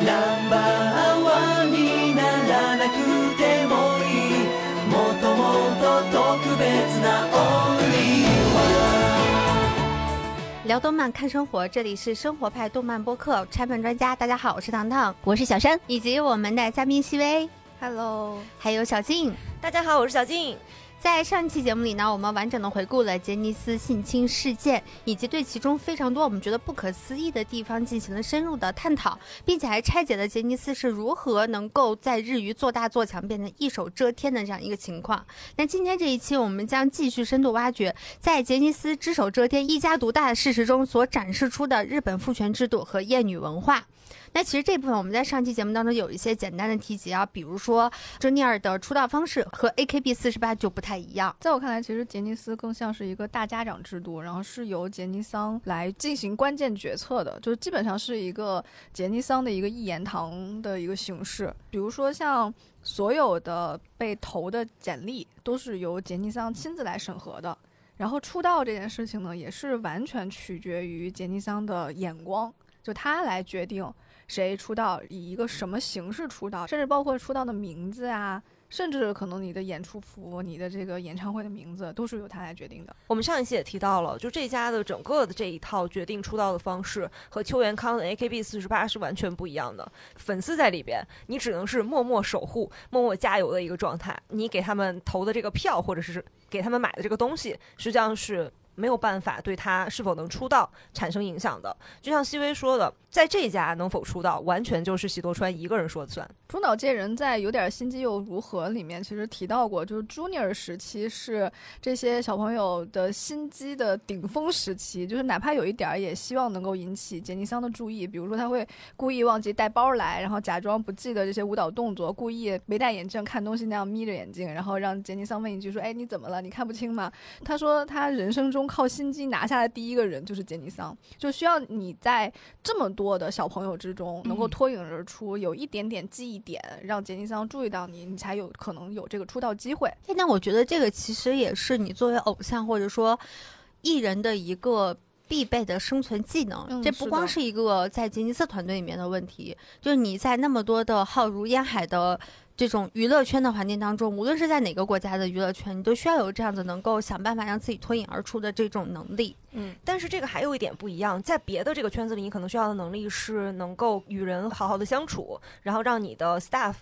ナンバーワンにならなくてもいいもっともっと特別な Only One 聊动漫看生活，这里是生活派动漫播客拆漫专家。大家好，我是糖糖，我是小山，以及我们的嘉宾西薇， Hello，还有小静。大家好，我是小静。 在上一期节目里呢，我们完整的回顾了杰尼斯性侵事件，以及对其中非常多我们觉得不可思议的地方进行了深入的探讨，并且还拆解了杰尼斯是如何能够在日语做大做强，变成一手遮天的这样一个情况。那今天这一期，我们将继续深度挖掘在杰尼斯只手遮天、一家独大的事实中所展示出的日本父权制度和厌女文化。那其实这部分我们在上期节目当中有一些简单的提及啊，比如说珍妮尔的出道方式和 AKB 四十八就不太一样。在我看来，其实杰尼斯更像是一个大家长制度，然后是由杰尼桑来进行关键决策的，就是基本上是一个杰尼桑的一个一言堂的一个形式。比如说像所有的被投的简历都是由杰尼桑亲自来审核的，然后出道这件事情呢，也是完全取决于杰尼桑的眼光，就他来决定谁出道，以一个什么形式出道，甚至包括出道的名字啊。甚至可能你的演出服、你的这个演唱会的名字都是由他来决定的。我们上一期也提到了，就这家的整个的这一套决定出道的方式和秋元康的 AKB 四十八是完全不一样的。粉丝在里边，你只能是默默守护、默默加油的一个状态。你给他们投的这个票，或者是给他们买的这个东西，实际上是。没有办法对他是否能出道产生影响的，就像西薇说的，在这家能否出道，完全就是喜多川一个人说了算。中岛介人在《有点心机又如何》里面其实提到过，就是 Junior 时期是这些小朋友的心机的顶峰时期，就是哪怕有一点儿也希望能够引起杰尼桑的注意，比如说他会故意忘记带包来，然后假装不记得这些舞蹈动作，故意没戴眼镜看东西那样眯着眼睛，然后让杰尼桑问一句说：“哎，你怎么了？你看不清吗？”他说他人生中靠心机拿下的第一个人就是杰尼桑，就需要你在这么多的小朋友之中能够脱颖而出，有一点点记忆点，让杰尼桑注意到你，你才有可能有这个出道机会。哎，那我觉得这个其实也是你作为偶像或者说艺人的一个。必备的生存技能，嗯、这不光是一个在杰尼斯团队里面的问题，就是你在那么多的浩如烟海的这种娱乐圈的环境当中，无论是在哪个国家的娱乐圈，你都需要有这样子能够想办法让自己脱颖而出的这种能力。嗯，但是这个还有一点不一样，在别的这个圈子里，你可能需要的能力是能够与人好好的相处，然后让你的 staff、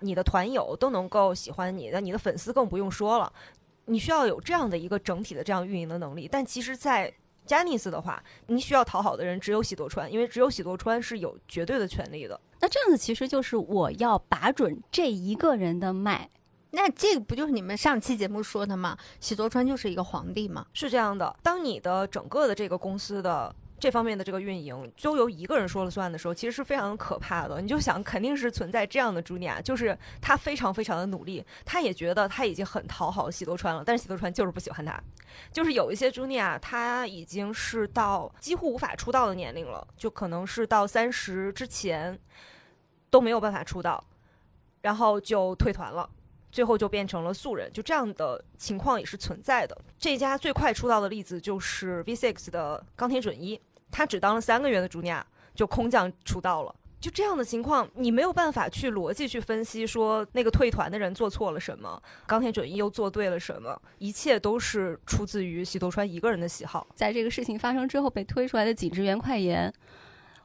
你的团友都能够喜欢你，那你的粉丝更不用说了。你需要有这样的一个整体的这样运营的能力，但其实，在加尼斯的话，你需要讨好的人只有喜多川，因为只有喜多川是有绝对的权利的。那这样子其实就是我要把准这一个人的脉。那这个不就是你们上期节目说的吗？喜多川就是一个皇帝嘛？是这样的，当你的整个的这个公司的。这方面的这个运营都由一个人说了算的时候，其实是非常可怕的。你就想，肯定是存在这样的朱尼亚，就是他非常非常的努力，他也觉得他已经很讨好喜多川了，但是喜多川就是不喜欢他。就是有一些朱尼亚，他已经是到几乎无法出道的年龄了，就可能是到三十之前都没有办法出道，然后就退团了。最后就变成了素人，就这样的情况也是存在的。这家最快出道的例子就是 V6 的钢铁准一，他只当了三个月的主亚就空降出道了。就这样的情况，你没有办法去逻辑去分析说那个退团的人做错了什么，钢铁准一又做对了什么，一切都是出自于喜多川一个人的喜好。在这个事情发生之后被推出来的井之源快言。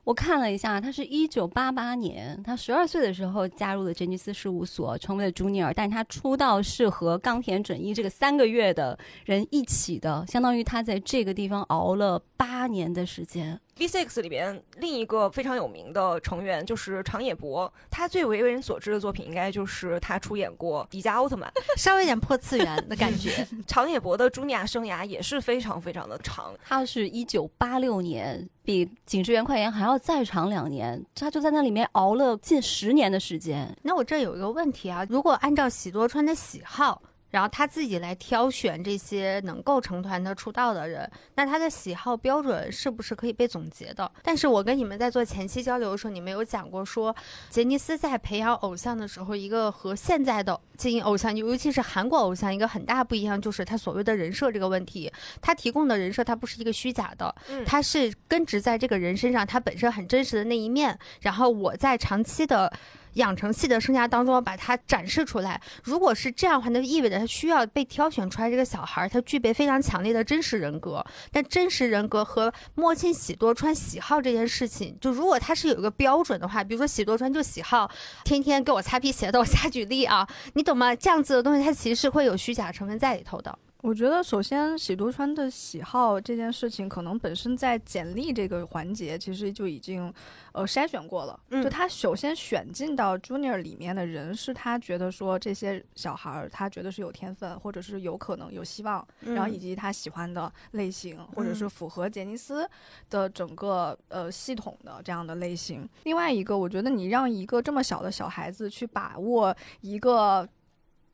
我看了一下，他是一九八八年，他十二岁的时候加入了杰尼斯事务所，成为了 Junior。但他出道是和冈田准一这个三个月的人一起的，相当于他在这个地方熬了八年的时间。V6 里边另一个非常有名的成员就是长野博，他最为为人所知的作品应该就是他出演过迪迦奥特曼，稍微有点破次元的感觉。长野博的朱尼亚生涯也是非常非常的长，他是一九八六年，比井之源快言还要再长两年，他就在那里面熬了近十年的时间。那我这有一个问题啊，如果按照喜多川的喜好。然后他自己来挑选这些能够成团的出道的人，那他的喜好标准是不是可以被总结的？但是我跟你们在做前期交流的时候，你们有讲过说，杰尼斯在培养偶像的时候，一个和现在的经营偶像，尤其是韩国偶像一个很大不一样，就是他所谓的人设这个问题。他提供的人设，他不是一个虚假的，他是根植在这个人身上，他本身很真实的那一面。然后我在长期的养成系的生涯当中把它展示出来。如果是这样的话，那就意味着他需要被挑选出来这个小孩，他具备非常强烈的真实人格。但真实人格和摸清喜多川喜好这件事情，就如果他是有一个标准的话，比如说喜多川就喜好天天给我擦皮鞋的，我瞎举例啊，你懂吗？这样子的东西，它其实是会有虚假成分在里头的。我觉得，首先喜多川的喜好这件事情，可能本身在简历这个环节，其实就已经呃筛选过了。嗯就他首先选进到 Junior 里面的人，是他觉得说这些小孩儿，他觉得是有天分，或者是有可能有希望，然后以及他喜欢的类型，或者是符合杰尼斯的整个呃系统的这样的类型。另外一个，我觉得你让一个这么小的小孩子去把握一个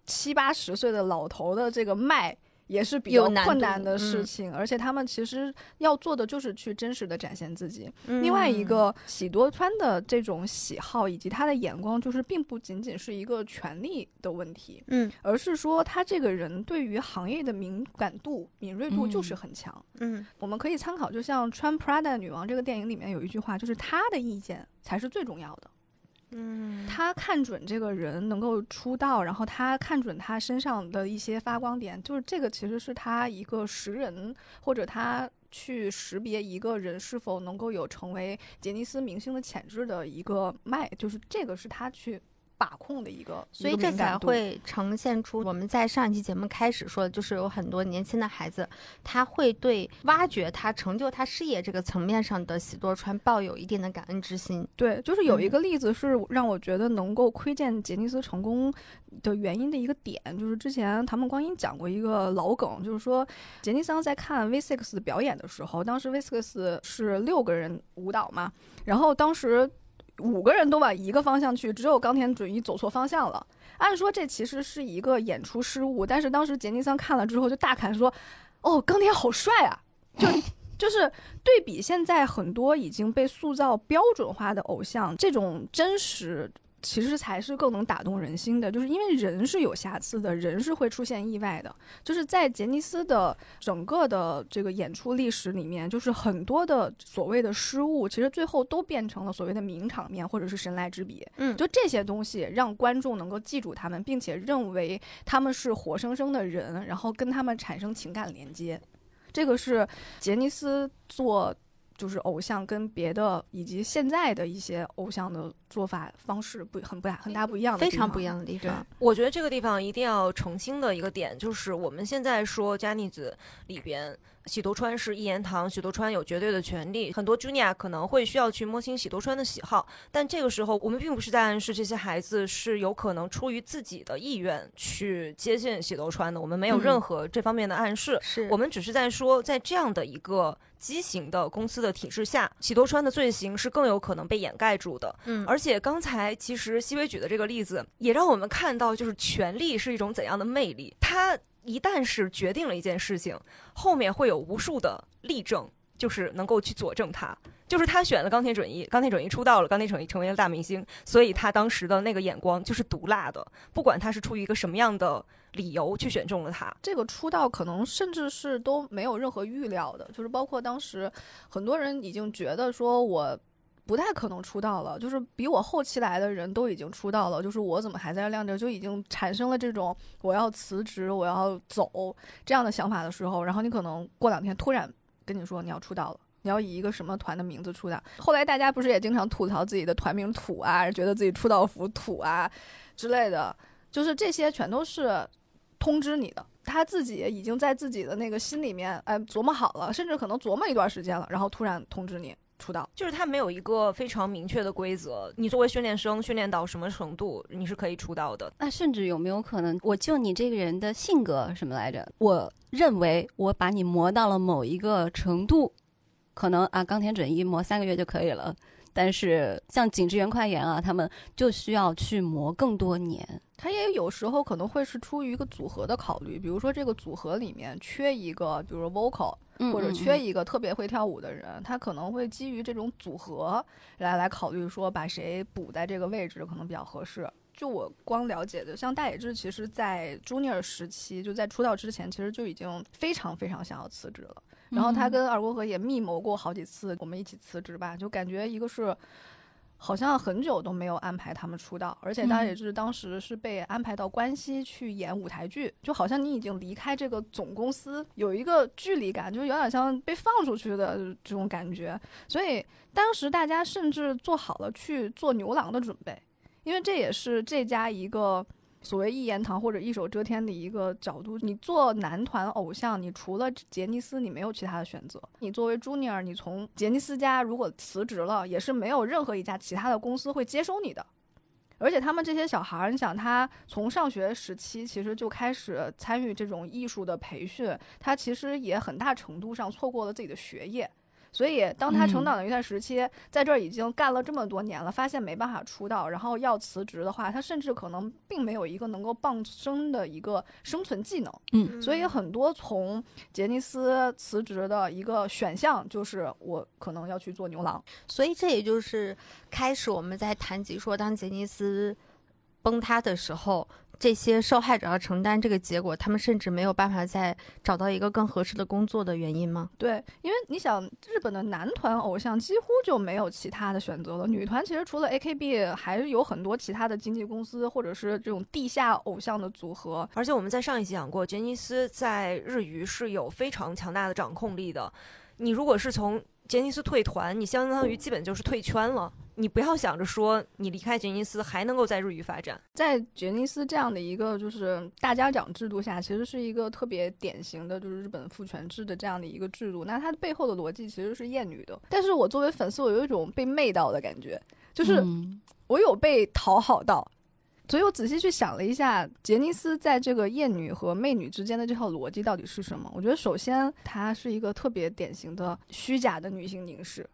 七八十岁的老头的这个脉。也是比较困难的嗯事情，而且他们其实要做的就是去真实的展现自己。嗯另外一个喜多川的这种喜好以及他的眼光，就是并不仅仅是一个权力的问题，嗯而是说他这个人对于行业的敏感度、敏锐度就是嗯很强。嗯我们可以参考，就像《穿 Prada 女王》这个电影里面有一句话，就是他的意见才是最重要的。嗯。他看准这个人能够出道，然后他看准他身上的一些发光点，就是这个其实是他一个识人或者他去识别一个人是否能够有成为杰尼斯明星的潜质的一个脉，就是这个是他去把控的一个，所以这才会呈现出我们在上一期节目开始说的，就是有很多年轻的孩子，他会对挖掘他、成就他事业这个层面上的喜多川抱有一定的感恩之心。对，就是有一嗯个例子是让我觉得能够窥见杰尼斯成功的原因的一个点，就是之前唐梦光阴讲过一个老梗，就是说杰尼斯在看 V6 的表演的时候，当时 V6 是六个人舞蹈嘛，然后当时五个人都往一个方向去，只有冈田准一走错方向了。按说这其实是一个演出失误，但是当时杰尼桑看了之后就大喊说：“哦，冈田好帅啊！”就 就是对比现在很多已经被塑造标准化的偶像，这种真实其实才是更能打动人心的。就是因为人是有瑕疵的，人是会出现意外的。就是在杰尼斯的整个的这个演出历史里面，就是很多的所谓的失误，其实最后都变成了所谓的名场面或者是神来之笔。嗯，就这些东西让观众能够记住他们，并且认为他们是活生生的人，然后跟他们产生情感连接。这个是杰尼斯做就是偶像跟别的以及现在的一些偶像的做法方式不很不大很大不一样的地方非常不一样的地方。我觉得这个地方一定要澄清的一个点，就是我们现在说加尼子里边，喜多川是一言堂，喜多川有绝对的权利。很多 Junior 可能会需要去摸清喜多川的喜好，但这个时候我们并不是在暗示这些孩子是有可能出于自己的意愿去接近喜多川的，我们没有嗯任何这方面的暗示。是我们只是在说，在这样的一个畸形的公司的体制下，喜多川的罪行是更有可能被掩盖住的。嗯，而且刚才其实西薇举的这个例子，也让我们看到，就是权力是一种怎样的魅力。它一旦是决定了一件事情，后面会有无数的例证，就是能够去佐证他。就是他选了钢铁准一，钢铁准一出道了，钢铁准一成为了大明星，所以他当时的那个眼光就是毒辣的，不管他是出于一个什么样的理由去选中了他。这个出道可能甚至是都没有任何预料的，就是包括当时很多人已经觉得说我不太可能出道了，就是比我后期来的人都已经出道了，就是我怎么还在这晾着，就已经产生了这种我要辞职、我要走这样的想法的时候，然后你可能过两天突然跟你说你要出道了。你要以一个什么团的名字出道？后来大家不是也经常吐槽自己的团名土啊，觉得自己出道服土啊之类的，就是这些全都是通知你的。他自己已经在自己的那个心里面，哎，琢磨好了，甚至可能琢磨一段时间了，然后突然通知你出道。就是他没有一个非常明确的规则，你作为训练生训练到什么程度，你是可以出道的。那甚至有没有可能，我就你这个人的性格什么来着？我认为我把你磨到了某一个程度，可能啊，冈田准一磨三个月就可以了。但是像景之源快言啊，他们就需要去磨更多年。他也有时候可能会是出于一个组合的考虑，比如说这个组合里面缺一个，比如说 vocal，嗯或者缺嗯一个特别会跳舞的人，他可能会基于这种组合来来考虑说把谁补在这个位置可能比较合适。就我光了解的，像大野智，其实在 Junior 时期，就在出道之前，其实就已经非常非常想要辞职了。然后他嗯跟二锅和也密谋过好几次，我们一起辞职吧，就感觉一个是。好像很久都没有安排他们出道，而且大野智当时是被安排到关西去演舞台剧，就好像你已经离开这个总公司，有一个距离感，就有点像被放出去的这种感觉。所以当时大家甚至做好了去做牛郎的准备，因为这也是这家一个所谓一言堂或者一手遮天的一个角度。你做男团偶像，你除了杰尼斯，你没有其他的选择。你作为 junior，你从杰尼斯家如果辞职了，也是没有任何一家其他的公司会接收你的。而且他们这些小孩儿，你想他从上学时期其实就开始参与这种艺术的培训，他其实也很大程度上错过了自己的学业。所以，当他成长的一段时期，在这儿已经干了这么多年了，发现没办法出道，然后要辞职的话，他甚至可能并没有一个能够傍身的一个生存技能。嗯所以很多从杰尼斯辞职的一个选项就是我可能要去做牛郎。所以这也就是开始我们在谈及说，当杰尼斯崩塌的时候，这些受害者要承担这个结果，他们甚至没有办法再找到一个更合适的工作的原因吗？对，因为你想，日本的男团偶像几乎就没有其他的选择了。女团其实除了 AKB，还是有很多其他的经纪公司或者是这种地下偶像的组合。而且我们在上一期讲过，杰尼斯在日语是有非常强大的掌控力的。你如果是从杰尼斯退团，你相当于基本就是退圈了。你不要想着说你离开杰尼斯还能够在日语发展。在杰尼斯这样的一个就是大家长制度下，其实是一个特别典型的，就是日本父权制的这样的一个制度。那它背后的逻辑其实是厌女的。但是我作为粉丝，我有一种被媚到的感觉，就是嗯我有被讨好到。所以我仔细去想了一下，杰尼斯在这个艳女和媚女之间的这套逻辑到底是什么？我觉得首先它是一个特别典型的虚假的女性凝视。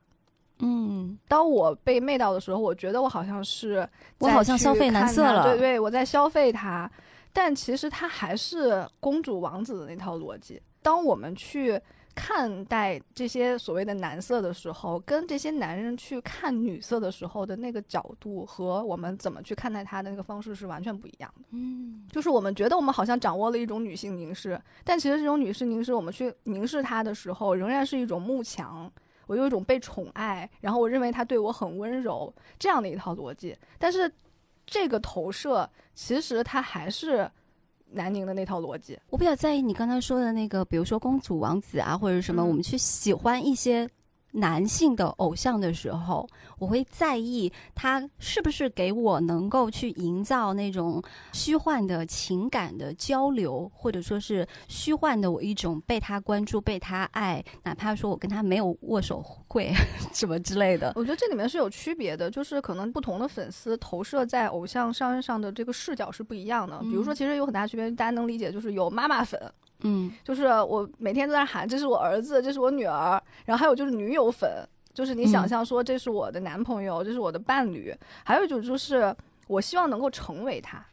嗯，当我被媚到的时候，我觉得我好像是我好像在消费男色了对对，我在消费他，但其实他还是公主王子的那套逻辑。当我们去看待这些所谓的男色的时候，跟这些男人去看女色的时候的那个角度和我们怎么去看待他的那个方式是完全不一样的。嗯，就是我们觉得我们好像掌握了一种女性凝视，但其实这种女性凝视，我们去凝视她的时候，仍然是一种慕强。我有一种被宠爱，然后我认为他对我很温柔这样的一套逻辑。但是这个投射其实它还是南宁的那套逻辑。我比较在意你刚才说的那个，比如说公主王子啊，或者什么，嗯我们去喜欢一些男性的偶像的时候，我会在意他是不是给我能够去营造那种虚幻的情感的交流，或者说是虚幻的我一种被他关注、被他爱，哪怕说我跟他没有握手会 什么之类的。我觉得这里面是有区别的，就是可能不同的粉丝投射在偶像身上的这个视角是不一样的。比如说，嗯其实有很大区别，大家能理解，就是有妈妈粉，嗯就是我每天都在喊这是我儿子，这是我女儿，然后还有就是女友粉，就是你想嗯象说这是我的男朋友，这是我的伴侣，还有一种就是我希望能够成为他。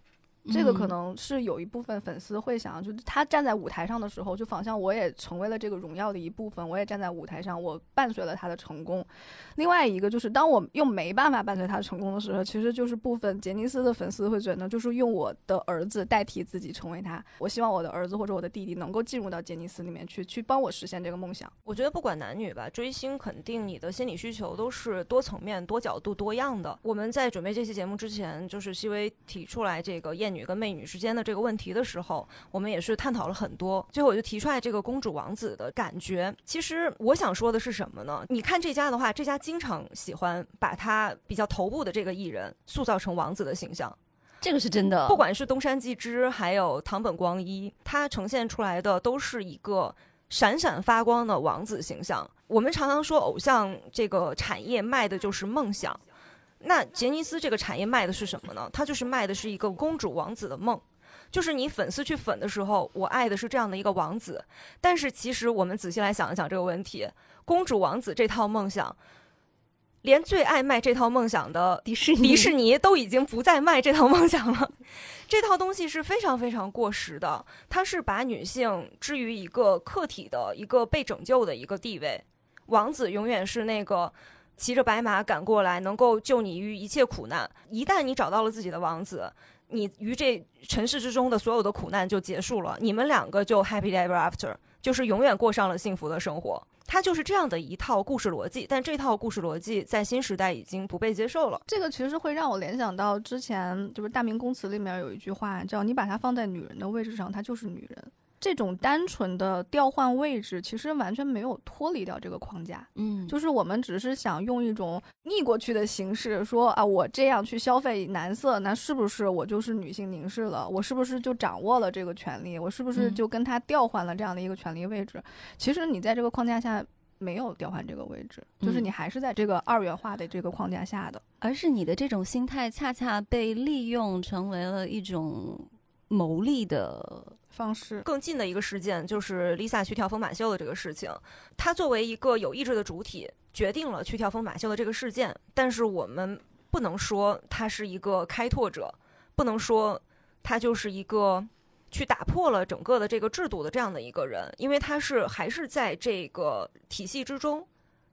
这个可嗯能是有一部分粉丝会想，就是他站在舞台上的时候，就仿像我也成为了这个荣耀的一部分，我也站在舞台上，我伴随了他的成功。另外一个就是，当我又没办法伴随他的成功的时候，其实就是部分杰尼斯的粉丝会觉得，就是用我的儿子代替自己成为他。我希望我的儿子或者我的弟弟能够进入到杰尼斯里面去，去帮我实现这个梦想。我觉得不管男女吧，追星肯定你的心理需求都是多层面、多角度、多样的。我们在准备这期节目之前，就是细微提出来这个厌女跟媚女之间的这个问题的时候，我们也是探讨了很多。最后我就提出来这个公主王子的感觉。其实我想说的是什么呢？你看这家的话，这家经常喜欢把他比较头部的这个艺人塑造成王子的形象。这个是真的，不管是东山纪之，还有唐本光一，他呈现出来的都是一个闪闪发光的王子形象。我们常常说，偶像这个产业卖的就是梦想。那杰尼斯这个产业卖的是什么呢？它就是卖的是一个公主王子的梦。就是你粉丝去粉的时候，我爱的是这样的一个王子。但是其实我们仔细来想一想这个问题，公主王子这套梦想，连最爱卖这套梦想的迪士尼，迪士尼都已经不再卖这套梦想了。这套东西是非常非常过时的，它是把女性置于一个客体的一个被拯救的一个地位。王子永远是那个骑着白马赶过来，能够救你于一切苦难。一旦你找到了自己的王子，你于这尘世之中的所有的苦难就结束了，你们两个就 happy ever after，就是永远过上了幸福的生活。它就是这样的一套故事逻辑，但这套故事逻辑在新时代已经不被接受了。这个其实会让我联想到之前就是《大明宫词》里面有一句话叫“你把它放在女人的位置上，她就是女人”。这种单纯的调换位置，其实完全没有脱离掉这个框架。嗯，就是我们只是想用一种逆过去的形式说啊，我这样去消费男色，那是不是我就是女性凝视了？我是不是就掌握了这个权利？我是不是嗯就跟他调换了这样的一个权利位置？其实你在这个框架下没有调换这个位置，就是嗯你还是在这个二元化的这个框架下的。而是你的这种心态恰恰被利用成为了一种牟利的，方式，更近的一个事件就是 Lisa 去跳疯马秀的这个事情。她作为一个有意志的主体，决定了去跳疯马秀的这个事件。但是我们不能说她是一个开拓者，不能说她就是一个去打破了整个的这个制度的这样的一个人，因为她是还是在这个体系之中。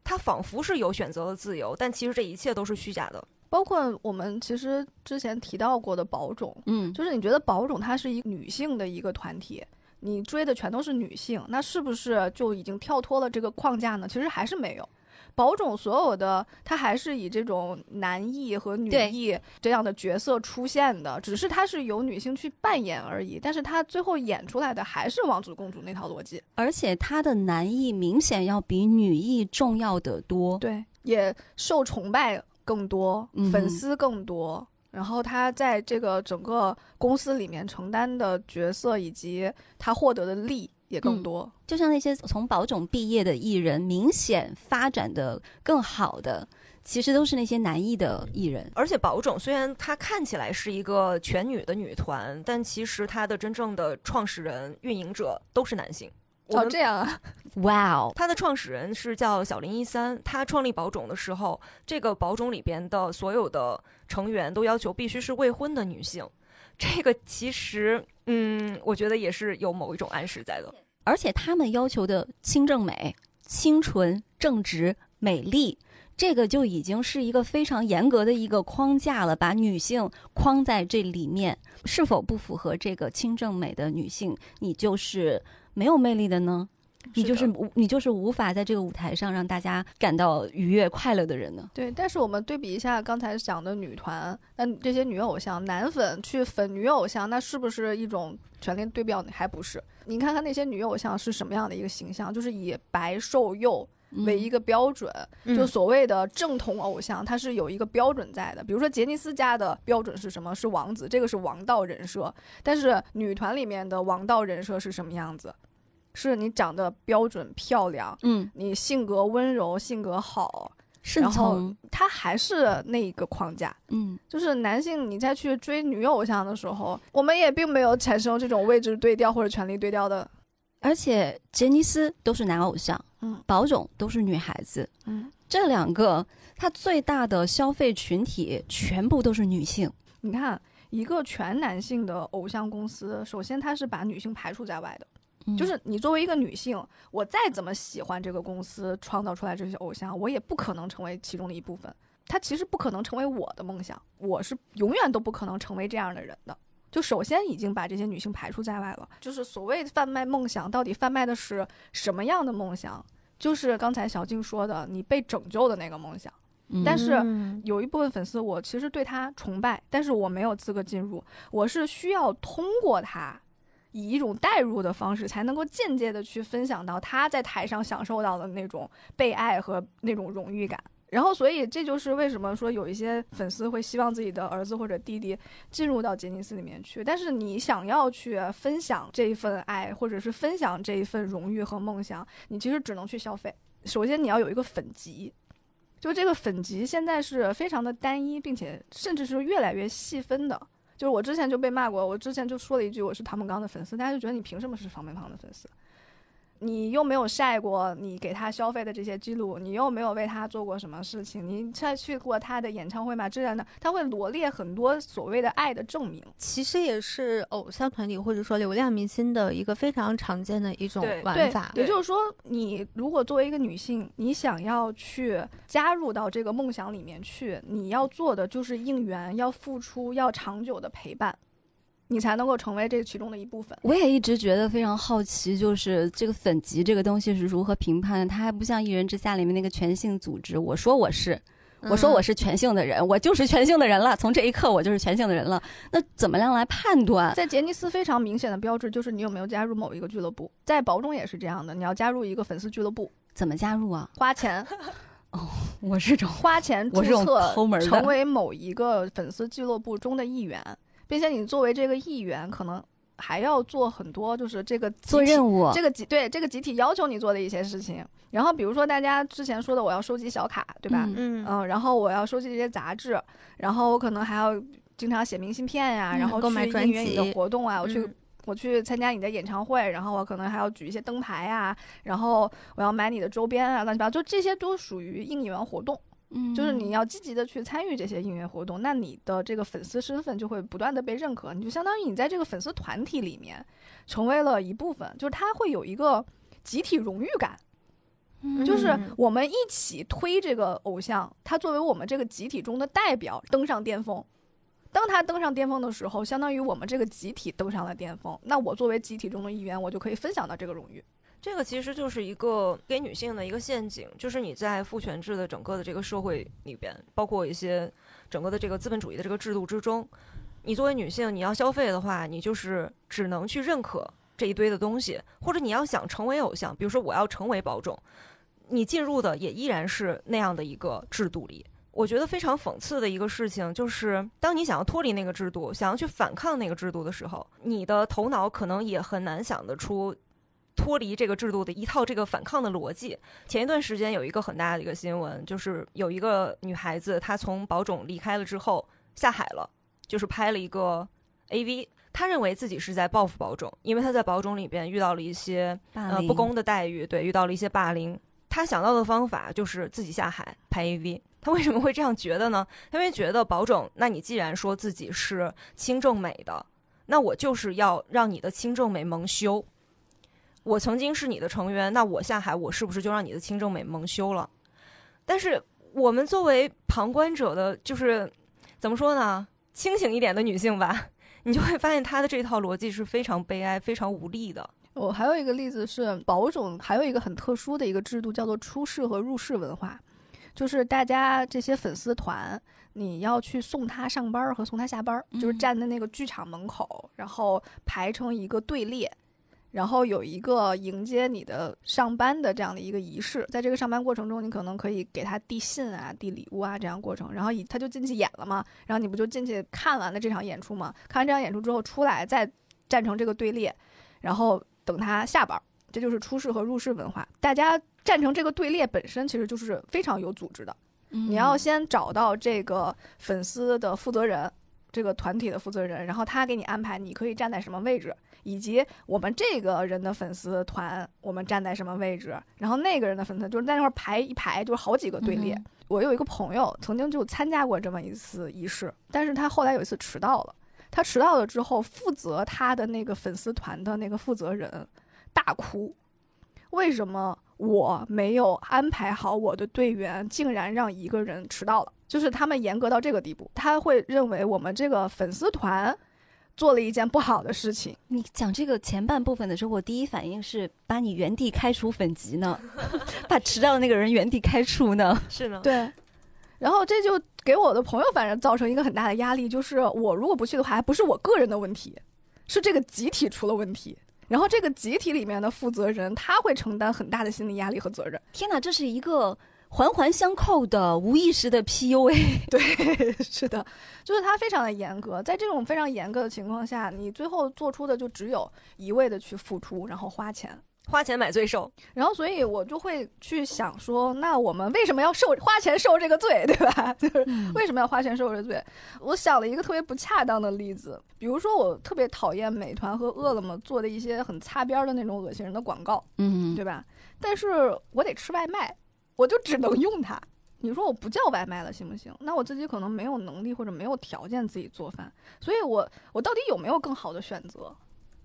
她仿佛是有选择的自由，但其实这一切都是虚假的。包括我们其实之前提到过的宝种，嗯，就是你觉得宝种它是一个女性的一个团体，你追的全都是女性，那是不是就已经跳脱了这个框架呢？其实还是没有。宝种所有的它还是以这种男艺和女对艺这样的角色出现的，只是它是由女性去扮演而已。但是它最后演出来的还是王子公主那套逻辑，而且他的男艺明显要比女艺重要的多。对，也受崇拜更多嗯，粉丝更多。然后他在这个整个公司里面承担的角色以及他获得的利也更嗯多。就像那些从宝冢毕业的艺人，明显发展的更好的，其实都是那些男艺的艺人。而且宝冢虽然它看起来是一个全女的女团，但其实它的真正的创始人、运营者都是男性。我哦，这样啊，哇哦，它的创始人是叫小林一三，他创立宝冢的时候，这个宝冢里边的所有的成员都要求必须是未婚的女性。这个其实，嗯，我觉得也是有某一种暗示在的。而且他们要求的清正美、清纯、正直、美丽，这个就已经是一个非常严格的一个框架了，把女性框在这里面，是否不符合这个清正美的女性，你就是没有魅力的呢？你就是你就是无法在这个舞台上让大家感到愉悦、快乐的人呢。对。但是我们对比一下刚才讲的女团，那这些女偶像，男粉去粉女偶像，那是不是一种权力对标呢？还不是。你看看那些女偶像是什么样的一个形象，就是以白瘦幼为一个，个标准，嗯就所谓的正统偶像，它是有一个标准在的。比如说杰尼斯家的标准是什么？是王子，这个是王道人设。但是女团里面的王道人设是什么样子？是你长得标准漂亮，嗯，你性格温柔，性格好，顺然后他，还是那一个框架。嗯，就是男性，你再去追女偶像的时候，我们也并没有产生这种位置对调或者权力对调的。而且杰尼斯都是男偶像，嗯宝冢都是女孩子，嗯，这两个他最大的消费群体全部都是女性。你看，一个全男性的偶像公司，首先它是把女性排除在外的。嗯就是你作为一个女性，我再怎么喜欢这个公司创造出来这些偶像，我也不可能成为其中的一部分。它其实不可能成为我的梦想，我是永远都不可能成为这样的人的。就首先已经把这些女性排除在外了。就是所谓贩卖梦想，到底贩卖的是什么样的梦想？就是刚才小静说的，你被拯救的那个梦想。嗯但是嗯有一部分粉丝，我其实对他崇拜，但是我没有资格进入，我是需要通过他，以一种代入的方式，才能够间接的去分享到他在台上享受到的那种被爱和那种荣誉感。然后，所以这就是为什么说有一些粉丝会希望自己的儿子或者弟弟进入到杰尼斯里面去。但是你想要去分享这一份爱，或者是分享这一份荣誉和梦想，你其实只能去消费。首先，你要有一个粉级，就这个粉级现在是非常的单一，并且甚至是越来越细分的。就是我之前就被骂过，我之前就说了一句我是唐本刚的粉丝，大家就觉得你凭什么是唐本刚的粉丝？你又没有晒过你给他消费的这些记录，你又没有为他做过什么事情，你再去过他的演唱会吗？这样的，他会罗列很多所谓的爱的证明。其实也是偶像团体或者说流量明星的一个非常常见的一种玩法。也就是说，你如果作为一个女性，你想要去加入到这个梦想里面去，你要做的就是应援，要付出，要长久的陪伴，你才能够成为这其中的一部分。我也一直觉得非常好奇，就是这个粉级这个东西是如何评判的？它还不像一人之下里面那个全性组织，我说我是，我说我是。全性的人，我就是全性的人了。从这一刻，我就是全性的人了。那怎么样来判断？在杰尼斯非常明显的标志就是你有没有加入某一个俱乐部，在宝中也是这样的，你要加入一个粉丝俱乐部，怎么加入啊？花钱 哦我是这种花钱注册成为某一个粉丝俱乐部中的一员，并且你作为这个议员，可能还要做很多，就是这个做任务，这个集对这个集体要求你做的一些事情。然后比如说大家之前说的，我要收集小卡，对吧？嗯嗯嗯，然后我要收集这些杂志，然后我可能还要经常写明信片呀、嗯然后去购买专应援你的活动啊，我去嗯我去参加你的演唱会，然后我可能还要举一些灯牌啊，然后我要买你的周边啊，乱七八糟，就这些都属于应援活动，嗯就是你要积极的去参与这些应援活动，那你的这个粉丝身份就会不断的被认可，你就相当于你在这个粉丝团体里面成为了一部分，就是他会有一个集体荣誉感。嗯就是嗯我们一起推这个偶像，他作为我们这个集体中的代表登上巅峰。当他登上巅峰的时候，相当于我们这个集体登上了巅峰。那我作为集体中的一员，我就可以分享到这个荣誉。这个其实就是一个给女性的一个陷阱，就是你在父权制的整个的这个社会里边，包括一些整个的这个资本主义的这个制度之中，你作为女性，你要消费的话，你就是只能去认可这一堆的东西，或者你要想成为偶像，比如说我要成为保种，你进入的也依然是那样的一个制度里。我觉得非常讽刺的一个事情，就是当你想要脱离那个制度，想要去反抗那个制度的时候，你的头脑可能也很难想得出脱离这个制度的一套这个反抗的逻辑。前一段时间有一个很大的一个新闻，就是有一个女孩子，她从宝冢离开了之后下海了，就是拍了一个 AV。她认为自己是在报复宝冢，因为她在宝冢里边遇到了一些呃不公的待遇，对，遇到了一些霸凌。她想到的方法就是自己下海拍 AV。她为什么会这样觉得呢？因为觉得宝冢，那你既然说自己是清正美的，那我就是要让你的清正美蒙羞。我曾经是你的成员，那我下海，我是不是就让你的清正美蒙羞了？但是我们作为旁观者的，就是怎么说呢？清醒一点的女性吧，你就会发现她的这套逻辑是非常悲哀、非常无力的。我还有一个例子是宝种，还有一个很特殊的一个制度，叫做出世和入世文化，就是大家这些粉丝团，你要去送他上班儿和送他下班儿，就是嗯站在那个剧场门口，然后排成一个队列。然后有一个迎接你的上班的这样的一个仪式，在这个上班过程中，你可能可以给他递信啊、递礼物啊这样过程，然后以他就进去演了嘛，然后你不就进去看完了这场演出嘛？看完这场演出之后出来，再站成这个队列，然后等他下班儿，这就是出世和入世文化。大家站成这个队列本身其实就是非常有组织的，嗯你要先找到这个粉丝的负责人，这个团体的负责人，然后他给你安排你可以站在什么位置，以及我们这个人的粉丝团我们站在什么位置，然后那个人的粉丝就是在那块儿排一排，就是好几个队列。嗯我有一个朋友曾经就参加过这么一次仪式，但是他后来有一次迟到了。他迟到了之后，负责他的那个粉丝团的那个负责人大哭，为什么我没有安排好我的队员，竟然让一个人迟到了？就是他们严格到这个地步，他会认为我们这个粉丝团做了一件不好的事情。你讲这个前半部分的时候，我第一反应是把你原地开除粉籍呢，把迟到的那个人原地开除呢。是呢，对，然后这就给我的朋友反正造成一个很大的压力，就是我如果不去的话，还不是我个人的问题，是这个集体出了问题。然后这个集体里面的负责人，他会承担很大的心理压力和责任。天哪，这是一个环环相扣的无意识的 PUA。对，是的，就是它非常的严格，在这种非常严格的情况下，你最后做出的就只有一味的去付出，然后花钱。花钱买罪受。然后，所以我就会去想说，那我们为什么要受花钱受这个罪，对吧？就是为什么要花钱受这个罪？我想了一个特别不恰当的例子，比如说，我特别讨厌美团和饿了么做的一些很擦边的那种恶心人的广告，嗯，对吧？但是我得吃外卖，我就只能用它。你说我不叫外卖了行不行？那我自己可能没有能力或者没有条件自己做饭，所以我我到底有没有更好的选择？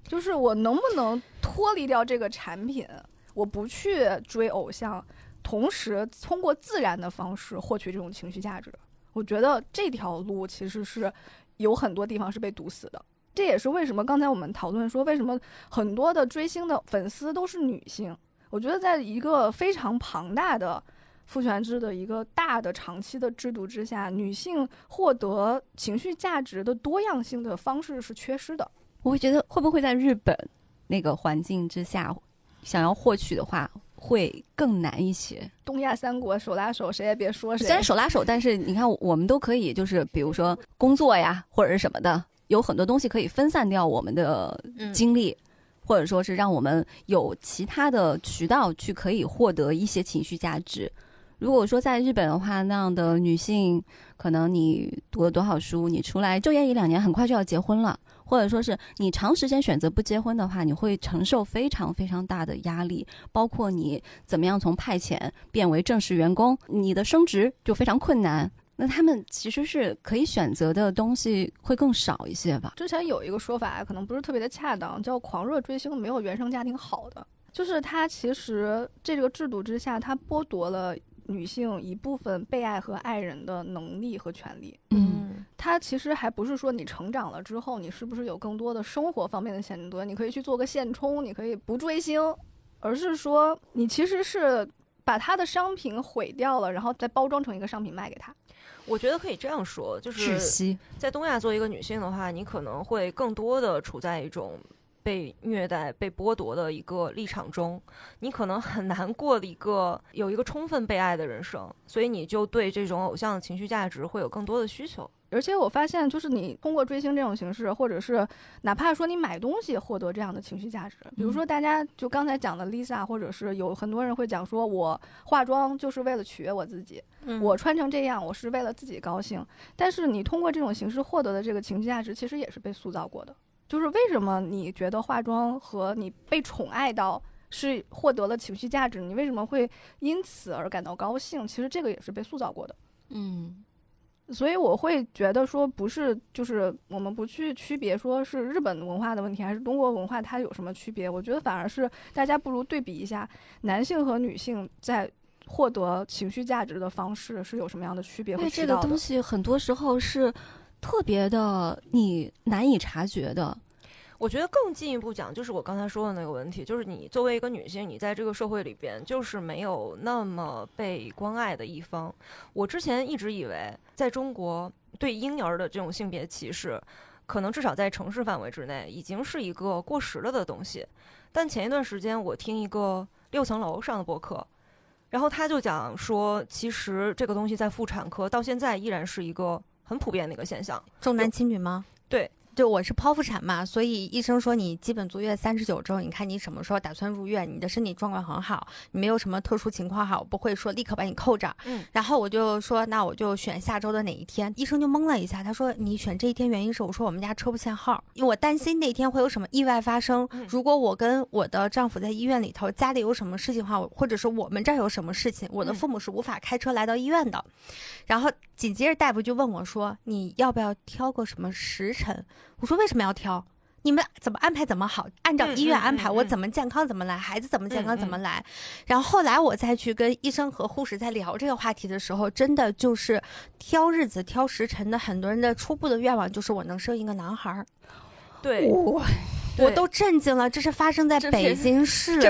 就是我能不能脱离掉这个产品，我不去追偶像，同时通过自然的方式获取这种情绪价值？我觉得这条路其实是有很多地方是被堵死的。这也是为什么刚才我们讨论说，为什么很多的追星的粉丝都是女性？我觉得在一个非常庞大的。父权制的一个大的长期的制度之下，女性获得情绪价值的多样性的方式是缺失的。我会觉得会不会在日本那个环境之下，想要获取的话会更难一些。东亚三国手拉手，谁也别说谁。虽然手拉手，但是你看，我们都可以，就是比如说工作呀，或者是什么的，有很多东西可以分散掉我们的精力，或者说是让我们有其他的渠道去可以获得一些情绪价值。如果说在日本的话，那样的女性，可能你读了多少书，你出来就业一两年，很快就要结婚了，或者说是你长时间选择不结婚的话，你会承受非常非常大的压力，包括你怎么样从派遣变为正式员工，你的升职就非常困难。那他们其实是可以选择的东西会更少一些吧？之前有一个说法，可能不是特别的恰当，叫狂热追星没有原生家庭好的，就是他其实这个制度之下，他剥夺了。女性一部分被爱和爱人的能力和权利，嗯，它其实还不是说你成长了之后，你是不是有更多的生活方面的选择，你可以去做个现充，你可以不追星，而是说你其实是把他的商品毁掉了，然后再包装成一个商品卖给他。我觉得可以这样说，就是在东亚做一个女性的话，你可能会更多的处在一种。被虐待、被剥夺的一个立场中，你可能很难过的一个有一个充分被爱的人生，所以你就对这种偶像的情绪价值会有更多的需求。而且我发现，就是你通过追星这种形式，或者是哪怕说你买东西获得这样的情绪价值，比如说大家就刚才讲的 Lisa，或者是有很多人会讲说，我化妆就是为了取悦我自己，我穿成这样我是为了自己高兴。但是你通过这种形式获得的这个情绪价值，其实也是被塑造过的。就是为什么你觉得化妆和你被宠爱到是获得了情绪价值？你为什么会因此而感到高兴？其实这个也是被塑造过的。嗯，所以我会觉得说，不是就是我们不去区别说是日本文化的问题还是中国文化它有什么区别？我觉得反而是大家不如对比一下男性和女性在获得情绪价值的方式是有什么样的区别。因为这个东西很多时候是。特别的，你难以察觉的。我觉得更进一步讲，就是我刚才说的那个问题，就是你作为一个女性，你在这个社会里边就是没有那么被关爱的一方。我之前一直以为，在中国对婴儿的这种性别歧视，可能至少在城市范围之内已经是一个过时了的东西。但前一段时间，我听一个六层楼上的播客，然后他就讲说，其实这个东西在妇产科到现在依然是一个。很普遍的一个现象，重男轻女吗？对。就我是剖腹产嘛，所以医生说你基本足月三十九周，你看你什么时候打算入院？你的身体状况很好，你没有什么特殊情况哈，我不会说立刻把你扣着。嗯，然后我就说那我就选下周的哪一天？医生就懵了一下，他说你选这一天原因是我说我们家车不限号，因为我担心那天会有什么意外发生。如果我跟我的丈夫在医院里头，家里有什么事情的话，或者是我们这儿有什么事情，我的父母是无法开车来到医院的。然后紧接着大夫就问我说你要不要挑个什么时辰？我说为什么要挑？你们怎么安排怎么好，按照医院安排，我怎么健康怎么来，孩子怎么健康怎么来。然后后来我再去跟医生和护士在聊这个话题的时候，真的就是挑日子、挑时辰的，很多人的初步的愿望就是我能生一个男孩儿。对。我都震惊了，这是发生在北京市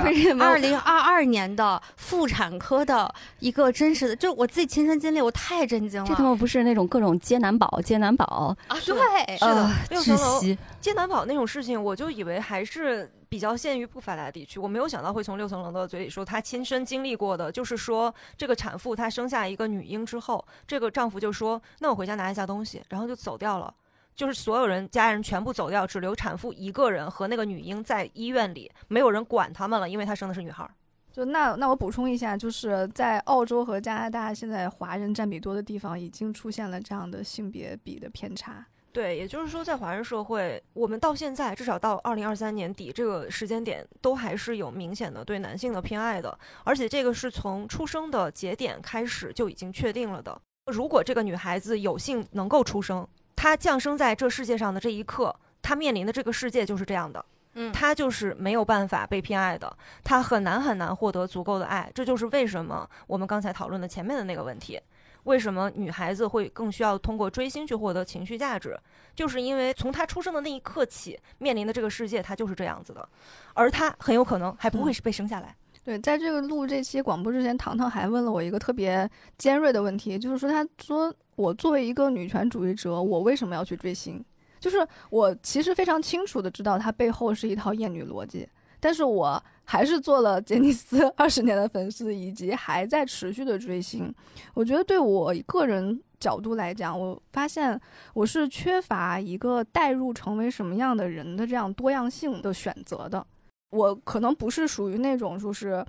二零二二年的妇产科的一个真实的，就我自己亲身经历，我太震惊了。这他妈不是那种各种接男宝、接男宝啊？对，是的，窒息接男宝那种事情，我就以为还是比较限于不发达地区，我没有想到会从六层楼的嘴里说他亲身经历过的，就是说这个产妇她生下一个女婴之后，这个丈夫就说：“那我回家拿一下东西，然后就走掉了。”就是所有人家人全部走掉，只留产妇一个人和那个女婴在医院里，没有人管他们了，因为她生的是女孩儿。就那那我补充一下，就是在澳洲和加拿大，现在华人占比多的地方，已经出现了这样的性别比的偏差。对，也就是说，在华人社会，我们到现在至少到二零二三年底这个时间点，都还是有明显的对男性的偏爱的，而且这个是从出生的节点开始就已经确定了的。如果这个女孩子有幸能够出生，她降生在这世界上的这一刻，他面临的这个世界就是这样的。嗯，她就是没有办法被偏爱的，他很难很难获得足够的爱。这就是为什么我们刚才讨论的前面的那个问题，为什么女孩子会更需要通过追星去获得情绪价值，就是因为从她出生的那一刻起，面临的这个世界她就是这样子的，而她很有可能还不会是被生下来。对，在这个录这期广播之前，糖糖还问了我一个特别尖锐的问题，就是说，他说我作为一个女权主义者，我为什么要去追星？就是我其实非常清楚的知道，它背后是一套厌女逻辑，但是我还是做了杰尼斯 二十年的粉丝，以及还在持续的追星。我觉得对我个人角度来讲，我发现我是缺乏一个代入成为什么样的人的这样多样性的选择的。我可能不是属于那种就是，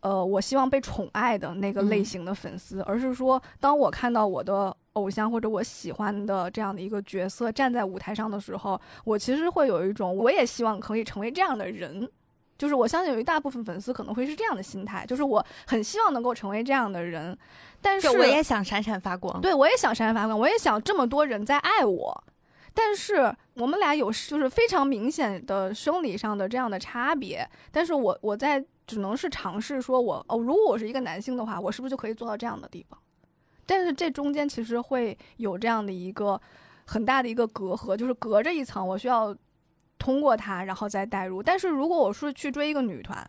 呃，我希望被宠爱的那个类型的粉丝，而是说，当我看到我的偶像或者我喜欢的这样的一个角色站在舞台上的时候，我其实会有一种，我也希望可以成为这样的人。就是我相信有一大部分粉丝可能会是这样的心态，就是我很希望能够成为这样的人，但是我也想闪闪发光。对，我也想闪闪发光，我也想这么多人在爱我，但是我们俩有就是非常明显的生理上的这样的差别，但是我我在只能是尝试说我哦，如果我是一个男性的话，我是不是就可以做到这样的地方？但是这中间其实会有这样的一个很大的一个隔阂，就是隔着一层，我需要通过它然后再带入。但是如果我是去追一个女团，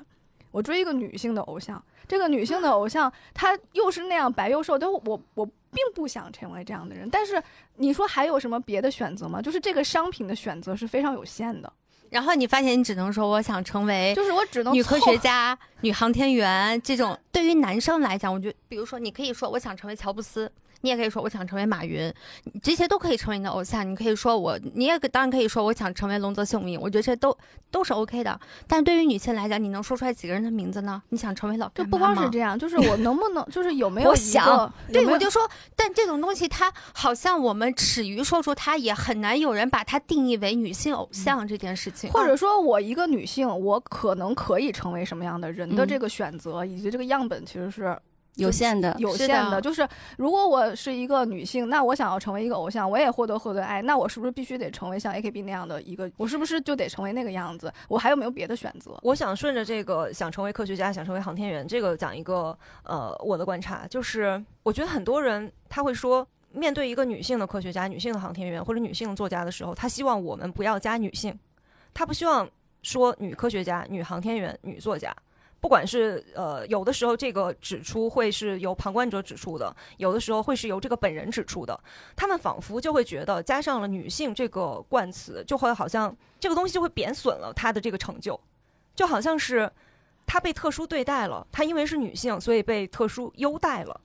我追一个女性的偶像，这个女性的偶像 她又是那样白又瘦，但我我我并不想成为这样的人。但是你说还有什么别的选择吗？就是这个商品的选择是非常有限的，然后你发现你只能说我想成为就是我只能女科学 家、女航天员这种。对于男生来讲，我觉得，比如说，你可以说我想成为乔布斯，你也可以说我想成为马云，这些都可以成为你的偶像。你可以说我，你也可当然可以说我想成为龙泽秀明，我觉得这都都是 OK 的。但对于女性来讲，你能说出来几个人的名字呢？你想成为老就不光是这样，就是我能不能，就是有没 有我想 对，我就说，但这种东西它好像我们耻于说出它，也很难有人把它定义为女性偶像这件事情。或者说我一个女性，我可能可以成为什么样的人的嗯这个选择，以及这个样本其实是有限的，有限的就是如果我是一个女性，那我想要成为一个偶像，我也获得获得爱，那我是不是必须得成为像 AKB 那样的一个？我是不是就得成为那个样子？我还有没有别的选择？我想顺着这个想成为科学家、想成为航天员这个讲一个呃我的观察，就是我觉得很多人他会说，面对一个女性的科学家、女性的航天员或者女性的作家的时候，他希望我们不要加女性，他不希望说女科学家、女航天员、女作家。不管是呃，有的时候这个指出会是由旁观者指出的，有的时候会是由这个本人指出的。他们仿佛就会觉得加上了女性这个冠词，就会好像这个东西就会贬损了他的这个成就。就好像是他被特殊对待了，他因为是女性，所以被特殊优待了，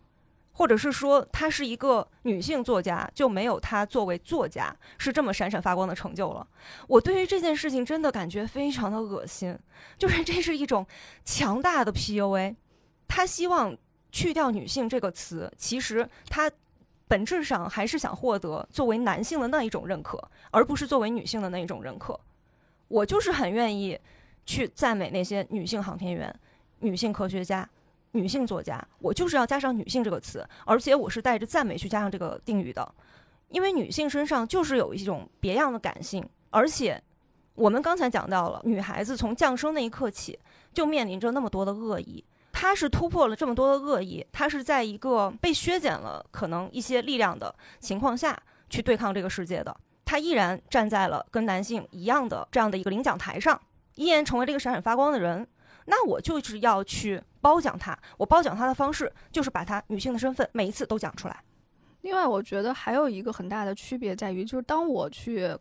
或者是说她是一个女性作家，就没有她作为作家是这么闪闪发光的成就了。我对于这件事情真的感觉非常的恶心，就是这是一种强大的 PUA，他希望去掉女性这个词，其实他。本质上还是想获得作为男性的那一种认可，而不是作为女性的那一种认可。我就是很愿意去赞美那些女性航天员、女性科学家、女性作家，我就是要加上“女性”这个词，而且我是带着赞美去加上这个定语的，因为女性身上就是有一种别样的感性，而且我们刚才讲到了，女孩子从降生那一刻起就面临着那么多的恶意。她是突破了这么多的恶意，她是在一个被削减了可能一些力量的情况下去对抗这个世界的。她依然站在了跟男性一样的这样的一个领奖台上，依然成为了一个闪闪发光的人。那我就是要去褒奖她，我褒奖她的方式就是把她女性的身份每一次都讲出来。另外，我觉得还有一个很大的区别在于，就是当我去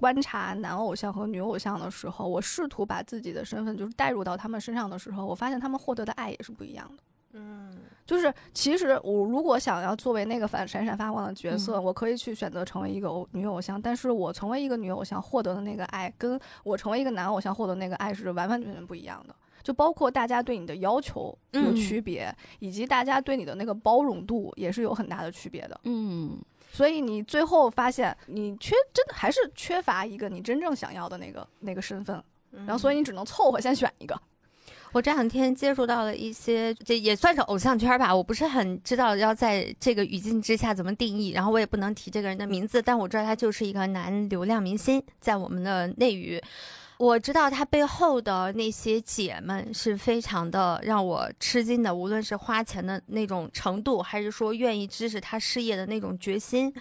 观察男偶像和女偶像的时候，我试图把自己的身份就是带入到他们身上的时候，我发现他们获得的爱也是不一样的。嗯，就是其实我如果想要作为那个反闪闪发光的角色，我可以去选择成为一个偶女偶像，但是我成为一个女偶像获得的那个爱，跟我成为一个男偶像获得那个爱是完完全全不一样的。就包括大家对你的要求有嗯区别，以及大家对你的那个包容度也是有很大的区别的。嗯，所以你最后发现，你缺真的还是缺乏一个你真正想要的那个那个身份，然后所以你只能凑合先选一个。我这两天接触到了一些，这也算是偶像圈吧，我不是很知道要在这个语境之下怎么定义，然后我也不能提这个人的名字，但我知道他就是一个男流量明星，在我们的内娱。我知道他背后的那些姐们是非常的让我吃惊的，无论是花钱的那种程度，还是说愿意支持他事业的那种决心。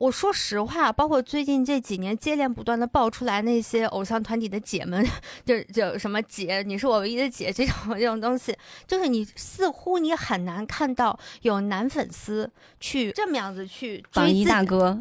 我说实话，包括最近这几年接连不断的爆出来那些偶像团体的姐们，就就什么姐，你是我唯一的姐这种这种东西，就是你似乎你很难看到有男粉丝去这么样子去榜一追自己，大哥，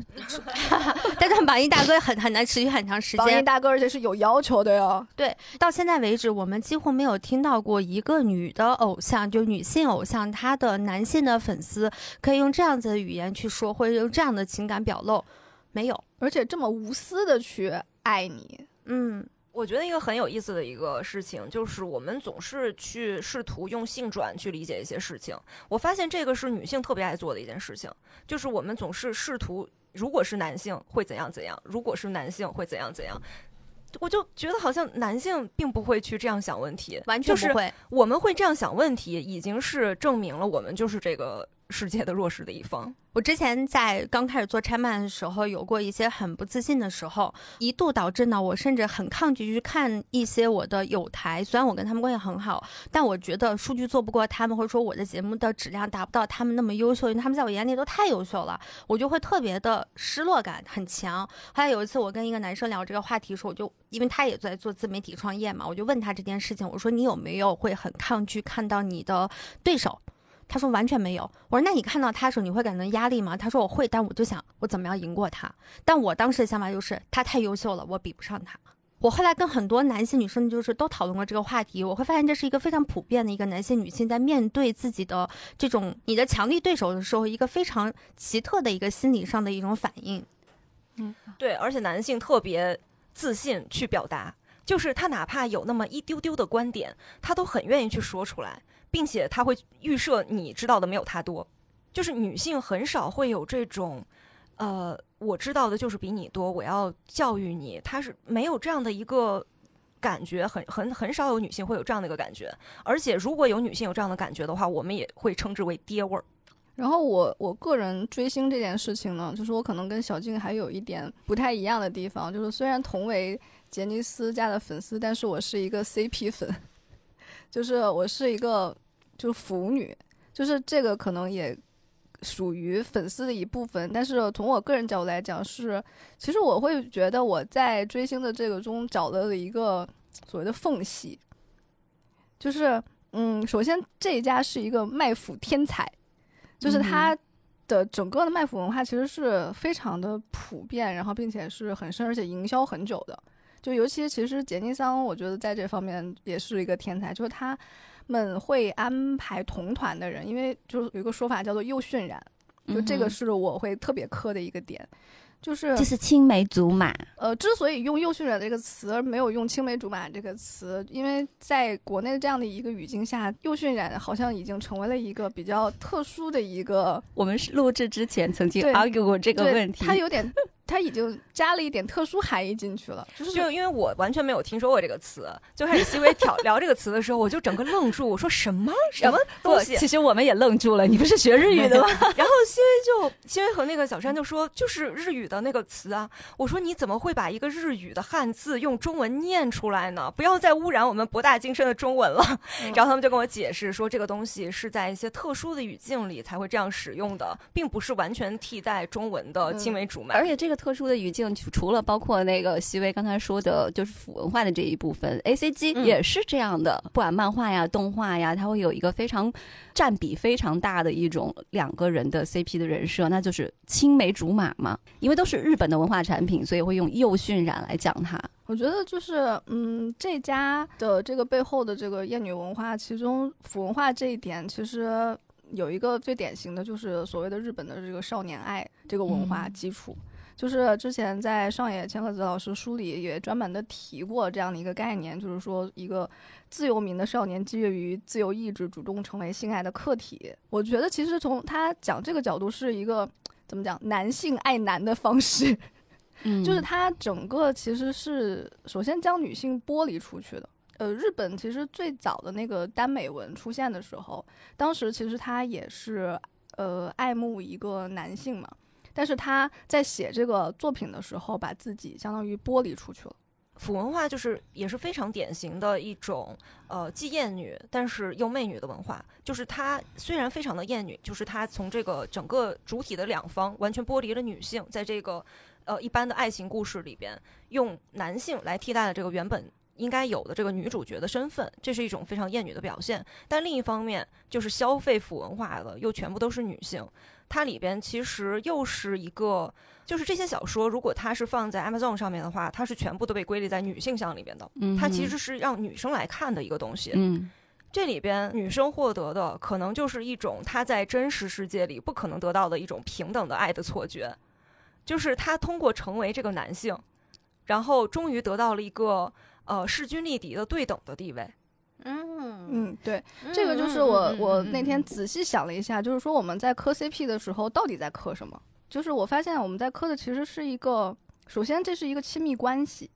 但是榜一大哥很很难持续很长时间。榜一大哥，而且是有要求的哟。对，到现在为止，我们几乎没有听到过一个女的偶像，就女性偶像，她的男性的粉丝可以用这样子的语言去说，或者用这样的情感表露，没有。而且这么无私的去爱你，嗯，我觉得一个很有意思的一个事情，就是我们总是去试图用性转去理解一些事情。我发现这个是女性特别爱做的一件事情，就是我们总是试图，如果是男性会怎样怎样，如果是男性会怎样怎样。我就觉得好像男性并不会去这样想问题，就是完全不会。我们会这样想问题，已经是证明了我们就是这个世界的弱势的一方。我之前在刚开始做拆漫的时候，有过一些很不自信的时候，一度导致呢，我甚至很抗拒去看一些我的友台。虽然我跟他们关系很好，但我觉得数据做不过他们，或者说我的节目的质量达不到他们那么优秀，因为他们在我眼里都太优秀了，我就会特别的失落感很强。后来有一次，我跟一个男生聊这个话题的时候，我就因为他也在做自媒体创业嘛，我就问他这件事情，我说你有没有会很抗拒看到你的对手？他说完全没有。我说那你看到他的时候，你会感到压力吗？他说我会，但我就想我怎么样赢过他。但我当时的想法就是他太优秀了，我比不上他。我后来跟很多男性女生就是都讨论过这个话题，我会发现这是一个非常普遍的一个男性女性在面对自己的这种你的强力对手的时候，一个非常奇特的一个心理上的一种反应。嗯对，而且男性特别自信去表达，就是他哪怕有那么一丢丢的观点，他都很愿意去说出来，并且他会预设你知道的没有他多。就是女性很少会有这种，呃，我知道的就是比你多，我要教育你，他是没有这样的一个感觉，很很很少有女性会有这样的一个感觉。而且如果有女性有这样的感觉的话，我们也会称之为爹味儿。然后我我个人追星这件事情呢，就是我可能跟小静还有一点不太一样的地方，就是虽然同为杰尼斯家的粉丝，但是我是一个 CP 粉，就是我是一个就是腐女，就是这个可能也属于粉丝的一部分，但是从我个人角度来讲是，其实我会觉得我在追星的这个中找到了一个所谓的缝隙，就是嗯，首先这一家是一个卖腐天才。就是它的整个的卖腐文化其实是非常的普遍，然后并且是很深，而且营销很久的。就尤其其实杰尼桑，我觉得在这方面也是一个天才，就是他们会安排同团的人，因为就是有一个说法叫做又渲染，就这个嗯是我会特别磕的一个点，就是这是青梅竹马，呃，之所以用“又渲染”这个词，而没有用“青梅竹马”这个词，因为在国内这样的一个语境下，“又渲染”好像已经成为了一个比较特殊的一个我们是录制之前曾经对 argue 过这个问题。它有点，它已经加了一点特殊含义进去了，就是就因为我完全没有听说过这个词，就开始细微挑聊这个词的时候，我就整个愣住，我说什么什么东西？其实我们也愣住了，你不是学日语的吗？然后新薇就新薇和那个小山就说，就是日语的那个词啊。我说你怎么会把一个日语的汉字用中文念出来呢？不要再污染我们博大精深的中文了。嗯然后他们就跟我解释说，这个东西是在一些特殊的语境里才会这样使用的，并不是完全替代中文的青梅竹马。而且这个特殊的语境，除除了包括那个西薇刚才说的，就是腐文化的这一部分，A C G 嗯也是这样的。不管漫画呀、动画呀，它会有一个非常占比非常大的一种两个人的 C P 的人设，那就是青梅竹马嘛。因为都是日本的文化产品，所以会用右渲染来讲它。我觉得就是，嗯，这家的这个背后的这个厌女文化，其中腐文化这一点，其实有一个最典型的就是所谓的日本的这个少年爱这个文化嗯基础。就是之前在上野千鹤子老师书里也专门的提过这样的一个概念，就是说一个自由民的少年基于自由意志主动成为性爱的客体。我觉得其实从他讲这个角度是一个怎么讲男性爱男的方式，嗯就是他整个其实是首先将女性剥离出去的。呃，日本其实最早的那个耽美文出现的时候，当时其实他也是呃爱慕一个男性嘛，但是他在写这个作品的时候，把自己相当于剥离出去了。腐文化就是也是非常典型的一种呃既厌女但是又媚女的文化，就是它虽然非常的厌女，就是它从这个整个主体的两方完全剥离了女性，在这个呃一般的爱情故事里边，用男性来替代了这个原本。应该有的这个女主角的身份，这是一种非常厌女的表现。但另一方面，就是消费腐文化的又全部都是女性，它里边其实又是一个就是这些小说，如果它是放在 Amazon 上面的话，它是全部都被归类在女性向里边的。嗯它其实是让女生来看的一个东西。嗯这里边女生获得的可能就是一种她在真实世界里不可能得到的一种平等的爱的错觉，就是她通过成为这个男性，然后终于得到了一个呃势均力敌的对等的地位。嗯嗯，对，这个就是我我那天仔细想了一下，就是说我们在磕 CP 的时候到底在磕什么？就是我发现我们在磕的其实是一个，首先这是一个亲密关系，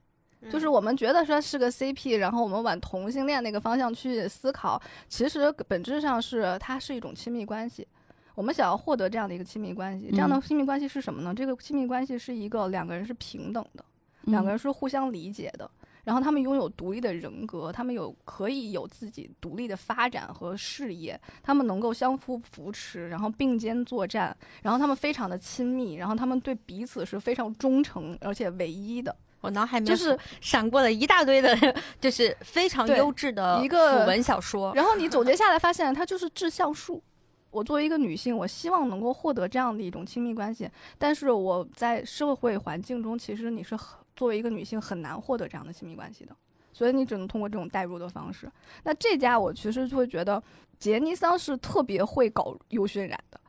就是我们觉得说是个 CP，然后我们往同性恋那个方向去思考，其实本质上是它是一种亲密关系。我们想要获得这样的一个亲密关系，这样的嗯亲密关系是什么呢？这个亲密关系是一个两个人是平等的，两个人是互相理解的，然后他们拥有独立的人格，他们有可以有自己独立的发展和事业，他们能够相互扶持，然后并肩作战，然后他们非常的亲密，然后他们对彼此是非常忠诚而且唯一的，我脑海里面就是闪过了一大堆的，就是非常优质的一个腐文小说。然后你总结下来发现，它就是志向树。我作为一个女性，我希望能够获得这样的一种亲密关系，但是我在社会环境中，其实你是很作为一个女性很难获得这样的亲密关系的，所以你只能通过这种代入的方式。那这家我其实就会觉得杰尼桑是特别会搞优渲染的。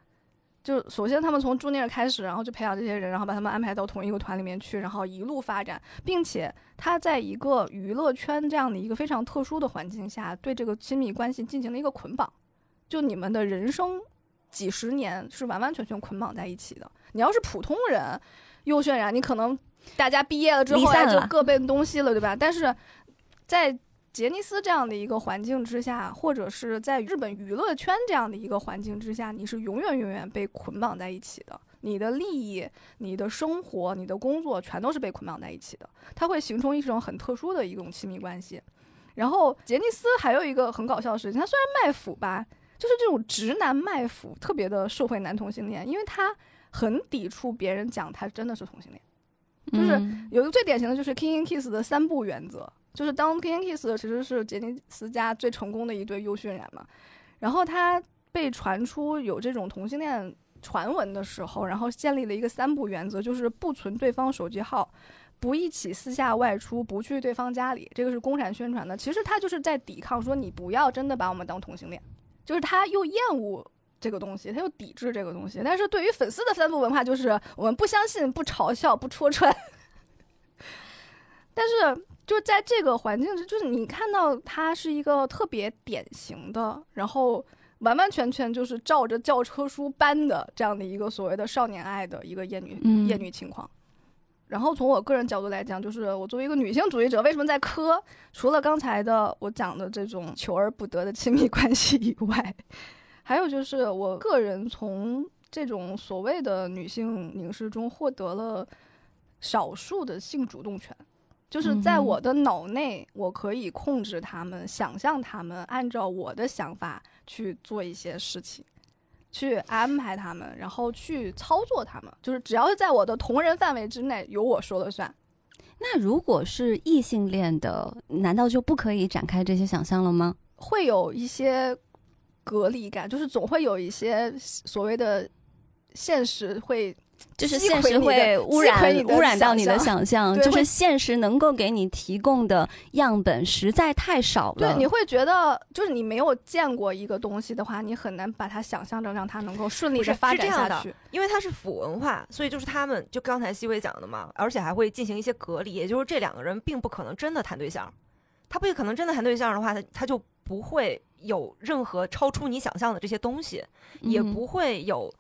就首先他们从朱尼尔开始，然后就培养这些人，然后把他们安排到同一个团里面去，然后一路发展，并且他在一个娱乐圈这样的一个非常特殊的环境下，对这个亲密关系进行了一个捆绑，就你们的人生几十年是完完全全捆绑在一起的。你要是普通人，优渲染，你可能大家毕业了之后哎就离散了各奔东西了，对吧？但是在杰尼斯这样的一个环境之下，或者是在日本娱乐圈这样的一个环境之下，你是永远永远被捆绑在一起的。你的利益、你的生活、你的工作，全都是被捆绑在一起的。它会形成一种很特殊的一种亲密关系。然后杰尼斯还有一个很搞笑的事情，他虽然卖腐吧，就是这种直男卖腐特别的社会男同性恋，因为他很抵触别人讲他真的是同性恋。就是嗯有一个最典型的就是 King and Kiss 的三步原则，就是当 King and Kiss 其实是杰尼斯家最成功的一对优渲染嘛，然后他被传出有这种同性恋传闻的时候，然后建立了一个三步原则，就是不存对方手机号。不一起私下外出，不去对方家里，这个是公然宣传的。其实他就是在抵抗，说你不要真的把我们当同性恋，就是他又厌恶这个东西，他又抵制这个东西。但是对于粉丝的三部文化，就是我们不相信、不嘲笑、不戳穿。但是就在这个环境，就是你看到他是一个特别典型的，然后完完全全就是照着教科书搬的这样的一个所谓的少年爱的一个厌女、嗯厌女情况。然后从我个人角度来讲，就是我作为一个女性主义者，为什么在磕？除了刚才的我讲的这种求而不得的亲密关系以外，还有就是我个人从这种所谓的女性凝视中获得了少数的性主动权。就是在我的脑内，我可以控制他们，想象他们，按照我的想法去做一些事情，去安排他们，然后去操作他们。就是只要是在我的同人范围之内，由我说了算。那如果是异性恋的，难道就不可以展开这些想象了吗？会有一些隔离感，就是总会有一些所谓的现实会就是现实会污染污染到你的想想象，就是现实能够给你提供的样本实在太少了。对，你会觉得就是你没有见过一个东西的话，你很难把它想象成让它能够顺利的发展下去。因为它是腐文化，所以就是他们就刚才西薇讲的嘛，而且还会进行一些隔离，也就是这两个人并不可能真的谈对象，他不可能真的谈对象的话，他他就不会有任何超出你想象的这些东西，也嗯不会有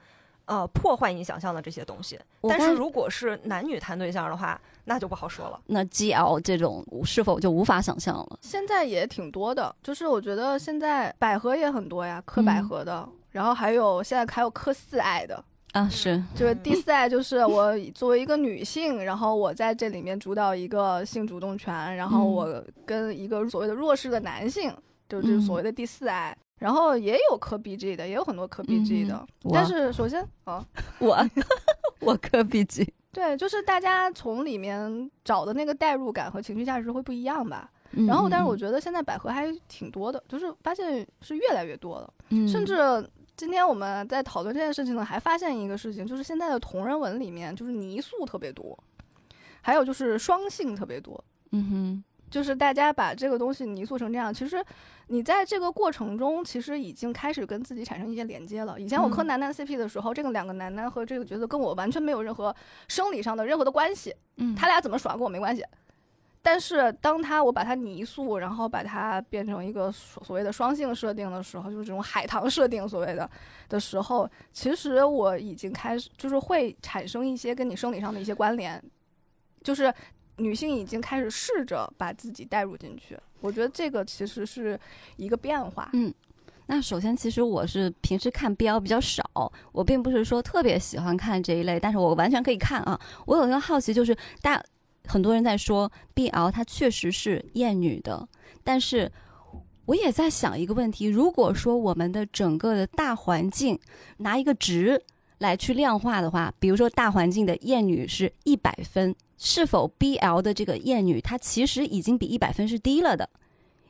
呃破坏你想象的这些东西。但是如果是男女谈对象的话，那就不好说了。那 GL 这种是否就无法想象了？现在也挺多的，就是我觉得现在百合也很多呀，磕百嗯合的，然后还有现在还有磕四爱的，啊，是，就是第四爱就是我作为一个女性，然后我在这里面主导一个性主动权，然后嗯我跟一个所谓的弱势的男性，就是嗯所谓的第四爱。然后也有磕 BG 的，也有很多磕 BG 的，嗯但是首先啊，我 我磕 BG，对，就是大家从里面找的那个代入感和情绪价值会不一样吧。嗯然后，但是我嗯觉得现在百合还挺多的，就是发现是越来越多了。嗯甚至今天我们在讨论这件事情呢，还发现一个事情，就是现在的同人文里面就是泥塑特别多，还有就是双性特别多。嗯哼，就是大家把这个东西泥塑成这样，其实你在这个过程中，其实已经开始跟自己产生一些连接了。以前我磕嗯男男 CP 的时候，这个两个楠楠和这个角色跟我完全没有任何生理上的任何的关系，嗯他俩怎么耍跟我没关系。但是当他我把它泥塑，然后把它变成一个所所谓的双性设定的时候，就是这种海棠设定所谓的的时候，其实我已经开始就是会产生一些跟你生理上的一些关联，就是女性已经开始试着把自己带入进去。我觉得这个其实是一个变化。嗯那首先，其实我是平时看 BL 比较少，我并不是说特别喜欢看这一类，但是我完全可以看啊。我有一个好奇，就是大很多人在说 BL 它确实是厌女的，但是我也在想一个问题：如果说我们的整个的大环境拿一个值来去量化的话，比如说大环境的厌女是一百分，是否 BL 的这个厌女它其实已经比一百分是低了的？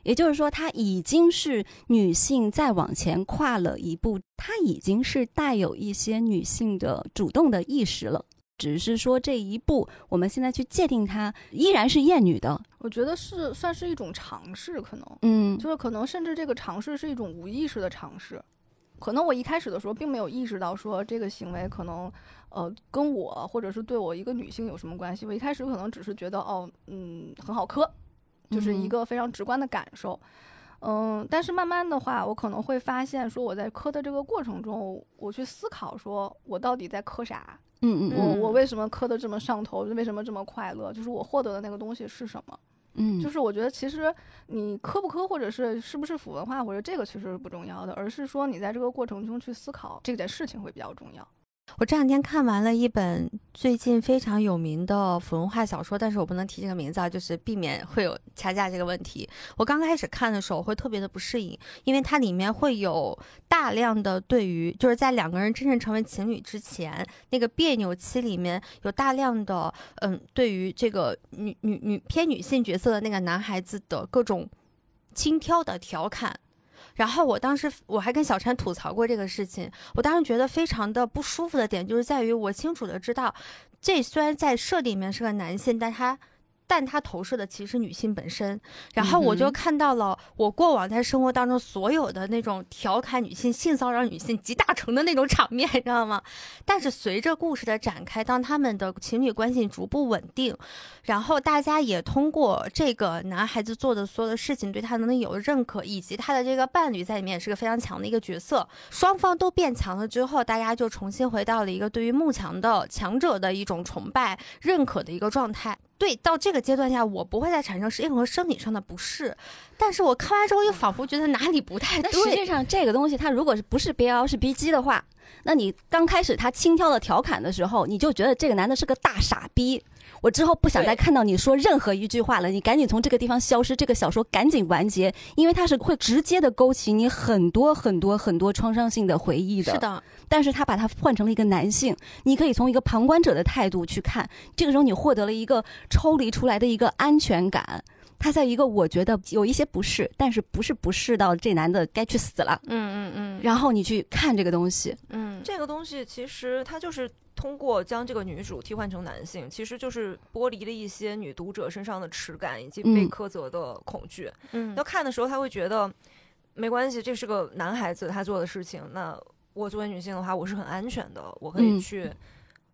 也就是说，她已经是女性再往前跨了一步，她已经是带有一些女性的主动的意识了。只是说这一步，我们现在去界定它，依然是厌女的。我觉得是算是一种尝试，可能嗯就是可能甚至这个尝试是一种无意识的尝试。可能我一开始的时候并没有意识到说这个行为可能，呃，跟我或者是对我一个女性有什么关系。我一开始可能只是觉得哦，嗯，很好磕，就是一嗯个非常直观的感受。嗯，但是慢慢的话，我可能会发现说我在磕的这个过程中，我去思考说我到底在磕啥，嗯嗯我嗯我为什么磕的这么上头，为什么这么快乐，就是我获得的那个东西是什么。嗯，就是我觉得其实你科不科，或者是是不是腐文化，或者这个其实是不重要的，而是说你在这个过程中去思考这件事情会比较重要。我这两天看完了一本最近非常有名的腐文化小说，但是我不能提这个名字啊，就是避免会有掐架这个问题。我刚开始看的时候会特别的不适应，因为它里面会有大量的对于就是在两个人真正成为情侣之前那个别扭期里面有大量的嗯对于这个女女女偏女性角色的那个男孩子的各种轻佻的调侃。然后我当时我还跟小婵吐槽过这个事情，我当时觉得非常的不舒服的点就是在于我清楚的知道，这虽然在设定里面是个男性，但他。但他投射的其实是女性本身，然后我就看到了我过往在生活当中所有的那种调侃女性、性骚扰女性集大成的那种场面，你知道吗？但是随着故事的展开，当他们的情侣关系逐步稳定，然后大家也通过这个男孩子做的所有的事情对他能力有认可，以及他的这个伴侣在里面也是个非常强的一个角色，双方都变强了之后，大家就重新回到了一个对于慕强的强者的一种崇拜、认可的一个状态。对，到这个阶段下，我不会再产生任何生理上的不适，但是我看完之后又仿佛觉得哪里不太对实际。上，这个东西它如果是不是 BL 是 BG 的话，那你刚开始他轻佻的调侃的时候，你就觉得这个男的是个大傻逼。我之后不想再看到你说任何一句话了，你赶紧从这个地方消失，这个小说赶紧完结，因为它是会直接的勾起你很多很多很多创伤性的回忆的。是的，但是他把它换成了一个男性，你可以从一个旁观者的态度去看，这个时候你获得了一个抽离出来的一个安全感。他在一个我觉得有一些不适，但是不是不适到这男的该去死了，嗯嗯嗯，然后你去看这个东西，嗯。这个东西其实它就是通过将这个女主替换成男性，其实就是剥离了一些女读者身上的耻感以及被嗯苛责的恐惧。嗯要看的时候，他会觉得没关系，这是个男孩子他做的事情。那我作为女性的话，我是很安全的，我可以嗯去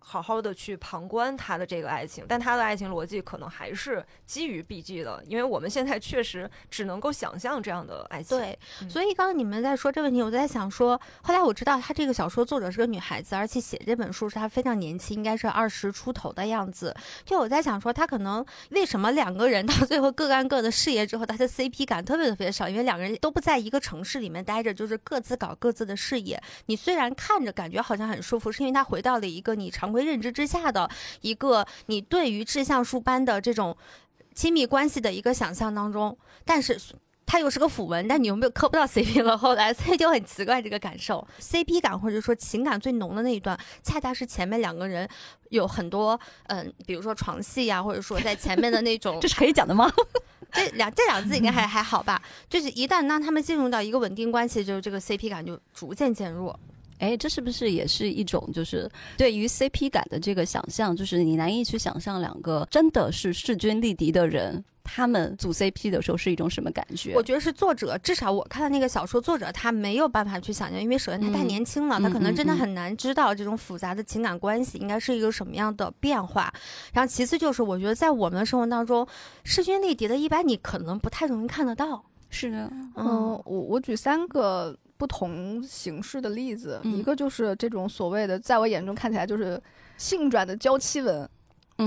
好好的去旁观他的这个爱情。但他的爱情逻辑可能还是基于 BG 的，因为我们现在确实只能够想象这样的爱情。对，嗯所以刚刚你们在说这个问题，我在想说，后来我知道他这个小说作者是个女孩子，而且写这本书是她非常年轻，应该是二十出头的样子。就我在想说，他可能为什么两个人到最后各干各的事业之后，他的 CP 感特别特别少，因为两个人都不在一个城市里面待着，就是各自搞各自的事业。你虽然看着感觉好像很舒服，是因为他回到了一个你常规认知之下的一个你对于志向树般的这种亲密关系的一个想象当中，但是。它又是个腐文，但你又没有磕不到 CP 了？后来，所以就很奇怪这个感受。CP 感或者说情感最浓的那一段，恰恰是前面两个人有很多嗯，比如说床戏呀、或者说在前面的那种 这是可以讲的吗？这两这两个字应该还还好吧？就是一旦让他们进入到一个稳定关系，就是这个 CP 感就逐渐减弱。哎，这是不是也是一种就是对于 CP 感的这个想象？就是你难以去想象两个真的是势均力敌的人，他们组 CP 的时候是一种什么感觉？我觉得是作者，至少我看的那个小说作者，他没有办法去想象，因为首先他太嗯年轻了，嗯他可能真的很难知道这种复杂的情感关系应该是一个什么样的变化。然后其次就是，我觉得在我们的生活当中，势均力敌的，一般你可能不太容易看得到。是的，嗯，我我举三个不同形式的例子，嗯。一个就是这种所谓的，在我眼中看起来就是性转的娇妻文，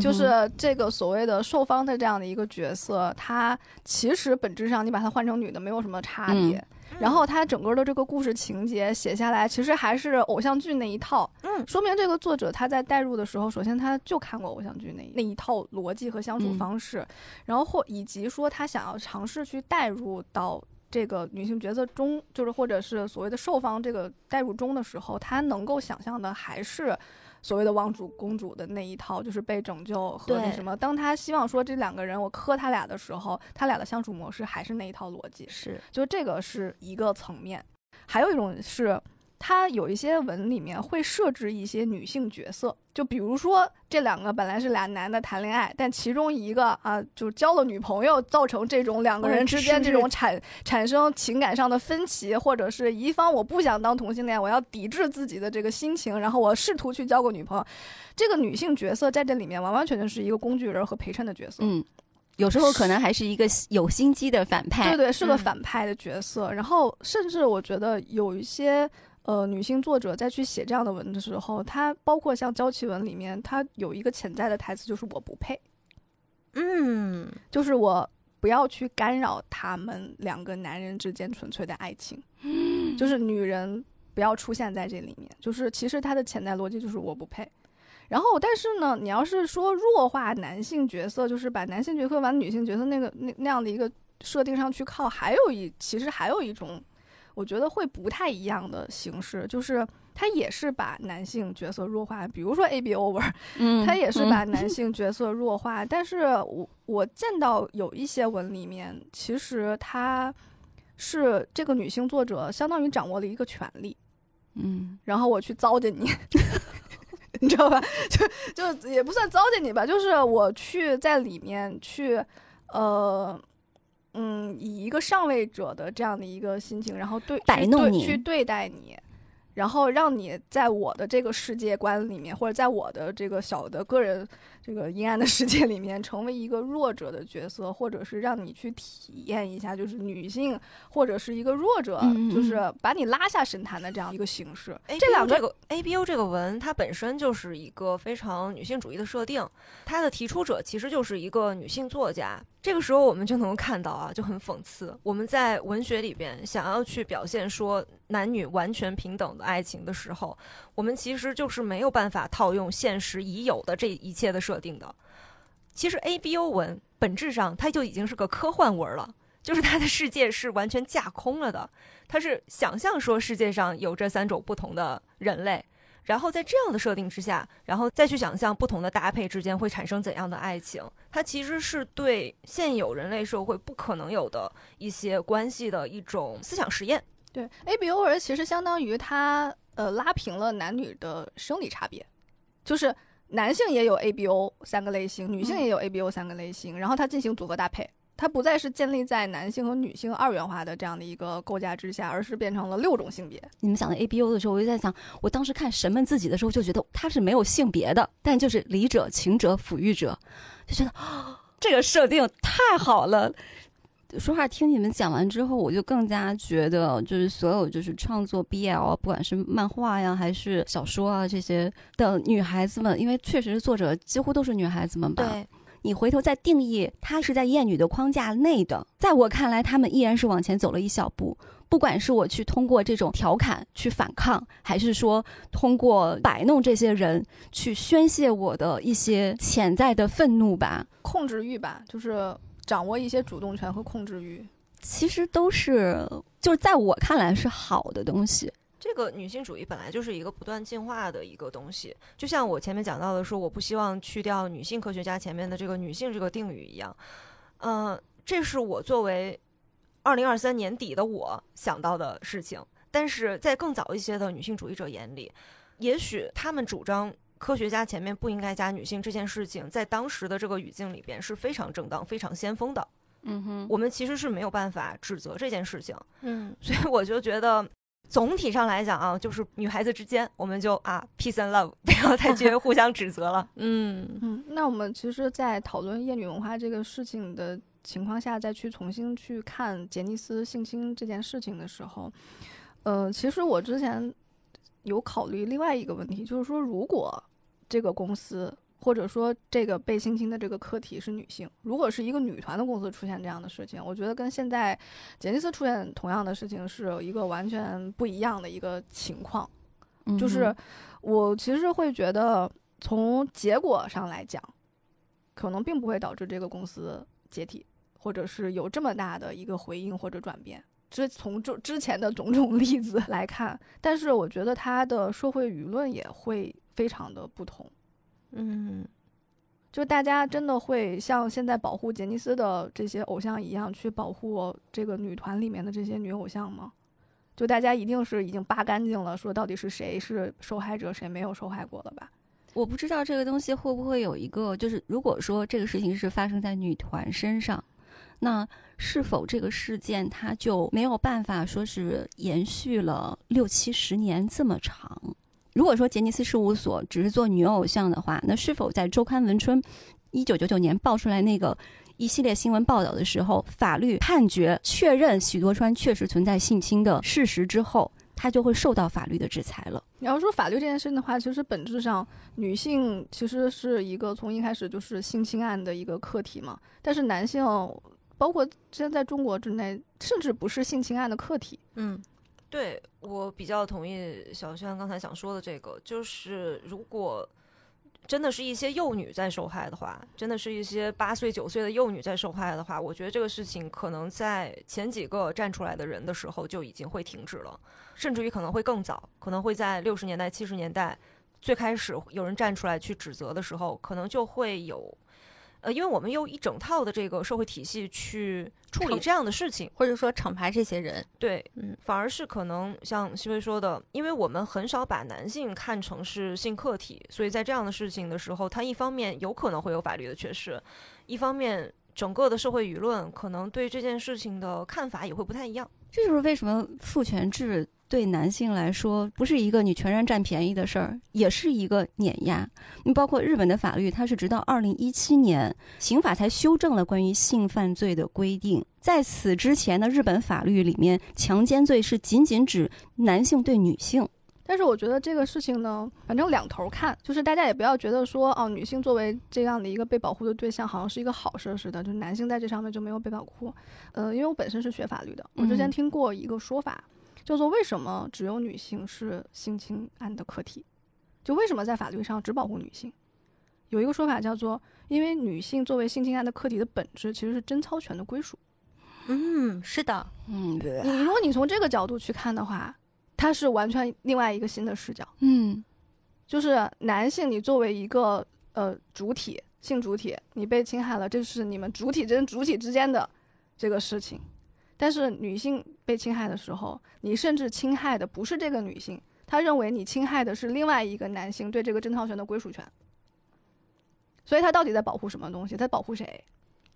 就是这个所谓的受方的这样的一个角色，他其实本质上你把它换成女的没有什么差别。嗯。然后他整个的这个故事情节写下来，其实还是偶像剧那一套，嗯。说明这个作者他在代入的时候，首先他就看过偶像剧那那一套逻辑和相处嗯。方式，然后或以及说他想要尝试去代入到这个女性角色中，就是或者是所谓的受方这个代入中的时候，她能够想象的还是。所谓的王主公主的那一套，就是被拯救和那什么。当她希望说这两个人我磕他俩的时候，他俩的相处模式还是那一套逻辑。是，就这个是一个层面，还有一种是，它有一些文里面会设置一些女性角色，就比如说这两个本来是俩男的谈恋爱，但其中一个啊就交了女朋友，造成这种两个人之间这种产产生情感上的分歧，或者是一方我不想当同性恋，我要抵制自己的这个心情，然后我试图去交个女朋友，这个女性角色在这里面完完全全是一个工具人和陪衬的角色。嗯，有时候可能还是一个有心机的反派。对对，是个嗯反派的角色。然后，甚至我觉得有一些呃女性作者在去写这样的文的时候，她包括像娇妻文里面，她有一个潜在的台词，就是我不配，嗯，就是我不要去干扰他们两个男人之间纯粹的爱情，嗯就是女人不要出现在这里面。就是其实她的潜在逻辑就是我不配。然后，但是呢，你要是说弱化男性角色，就是把男性角色往女性角色那个那那样的一个设定上去靠，还有一其实还有一种，我觉得会不太一样的形式，就是它也是把男性角色弱化，比如说 A B Over，嗯，他也是嗯把男性角色弱化，但是我我见到有一些文里面，其实他是这个女性作者相当于掌握了一个权利，嗯然后我去糟践你，你知道吧？就就也不算糟践你吧，就是我去在里面去，呃。嗯，以一个上位者的这样的一个心情，然后对去对摆弄你去对待你，然后让你在我的这个世界观里面，或者在我的这个小的个人这个阴暗的世界里面，成为一个弱者的角色，或者是让你去体验一下，就是女性或者是一个弱者，嗯嗯嗯就是把你拉下神坛的这样一个形式。A 这两个这个 A B O 这个文，它本身就是一个非常女性主义的设定，它的提出者其实就是一个女性作家。这个时候我们就能够看到啊，就很讽刺。我们在文学里边想要去表现说男女完全平等的爱情的时候，我们其实就是没有办法套用现实已有的这一切的设定的。其实 A B O 文本质上它就已经是个科幻文了。就是它的世界是完全架空了的，它是想象说世界上有这三种不同的人类，然后在这样的设定之下，然后再去想象不同的搭配之间会产生怎样的爱情，它其实是对现有人类社会不可能有的一些关系的一种思想实验。对，A B O 文其实相当于它呃拉平了男女的生理差别。就是男性也有 ABO 三个类型，女性也有 ABO 三个类型，然后它进行组合搭配。它不再是建立在男性和女性二元化的这样的一个构架之下，而是变成了六种性别。你们想到 A B O 的时候，我就在想，我当时看《神们自己》的时候，就觉得他是没有性别的，但就是理者、情者、抚育者，就觉得、啊 这个设定太好了。说话听你们讲完之后，我就更加觉得，就是所有就是创作 BL，不管是漫画呀还是小说啊这些的女孩子们，因为确实作者几乎都是女孩子们吧，对，你回头再定义，她是在厌女的框架内的，在我看来，她们依然是往前走了一小步。不管是我去通过这种调侃去反抗，还是说通过摆弄这些人去宣泄我的一些潜在的愤怒吧，控制欲吧，就是掌握一些主动权和控制欲。其实都是就是在我看来是好的东西。这个女性主义本来就是一个不断进化的一个东西，就像我前面讲到的说，我不希望去掉女性科学家前面的这个女性这个定语一样。嗯、这是我作为二零二三年底的我想到的事情。但是在更早一些的女性主义者眼里，也许他们主张科学家前面不应该加女性这件事情，在当时的这个语境里边是非常正当、非常先锋的。嗯哼，我们其实是没有办法指责这件事情。嗯，所以我就觉得，总体上来讲啊，就是女孩子之间，我们就啊，peace and love，不要再去互相指责了。嗯，嗯，那我们其实，在讨论厌女文化这个事情的情况下，再去重新去看杰尼斯性侵这件事情的时候，呃，其实我之前有考虑另外一个问题，就是说，如果这个公司或者说这个被性侵的这个客体是女性，如果是一个女团的公司出现这样的事情，我觉得跟现在杰尼斯出现同样的事情是一个完全不一样的一个情况。嗯就是我其实会觉得，从结果上来讲，可能并不会导致这个公司解体，或者是有这么大的一个回应或者转变。之从之之前的种种 例子来看，但是我觉得它的社会舆论也会非常的不同。嗯，就大家真的会像现在保护杰尼斯的这些偶像一样，去保护这个女团里面的这些女偶像吗？就大家一定是已经扒干净了，说到底是谁是受害者，谁没有受害过了吧？我不知道这个东西会不会有一个，就是如果说这个事情是发生在女团身上，那是否这个事件它就没有办法说是延续了六七十年这么长？如果说杰尼斯事务所只是做女偶像的话，那是否在周刊文春一九九九年爆出来那个一系列新闻报道的时候，法律判决确认许多川确实存在性侵的事实之后，他就会受到法律的制裁了？你要说法律这件事情的话，其实本质上女性其实是一个从一开始就是性侵案的一个课题嘛，但是男性，包括现在在中国之内，甚至不是性侵案的课题。嗯，对我比较同意小轩刚才想说的这个，就是如果真的是一些幼女在受害的话，真的是一些八岁九岁的幼女在受害的话，我觉得这个事情可能在前几个站出来的人的时候就已经会停止了，甚至于可能会更早，可能会在六十年代、七十年代最开始有人站出来去指责的时候，可能就会有。呃，因为我们用一整套的这个社会体系去处理这样的事情，或者说惩罚这些人，对，嗯反而是可能像西薇说的，因为我们很少把男性看成是性客体，所以在这样的事情的时候，他一方面有可能会有法律的缺失，一方面整个的社会舆论可能对这件事情的看法也会不太一样。这就是为什么父权制对男性来说不是一个你全然占便宜的事儿，也是一个碾压。你包括日本的法律，它是直到二零一七年刑法才修正了关于性犯罪的规定。在此之前的日本法律里面，强奸罪是仅仅指男性对女性。但是我觉得这个事情呢，反正两头看，就是大家也不要觉得说，哦，女性作为这样的一个被保护的对象，好像是一个好事似的，就是男性在这上面就没有被保护。呃，因为我本身是学法律的，我之前嗯听过一个说法，叫做为什么只有女性是性侵案的客体？就为什么在法律上只保护女性？有一个说法叫做，因为女性作为性侵案的客体的本质其实是贞操权的归属。嗯，是的，嗯，你如果你从这个角度去看的话，它是完全另外一个新的视角。嗯就是男性，你作为一个呃主体性主体，你被侵害了，这是你们主体跟主体之间的这个事情。但是女性被侵害的时候，你甚至侵害的不是这个女性，他认为你侵害的是另外一个男性对这个贞操权的归属权。所以他到底在保护什么东西？他在保护谁？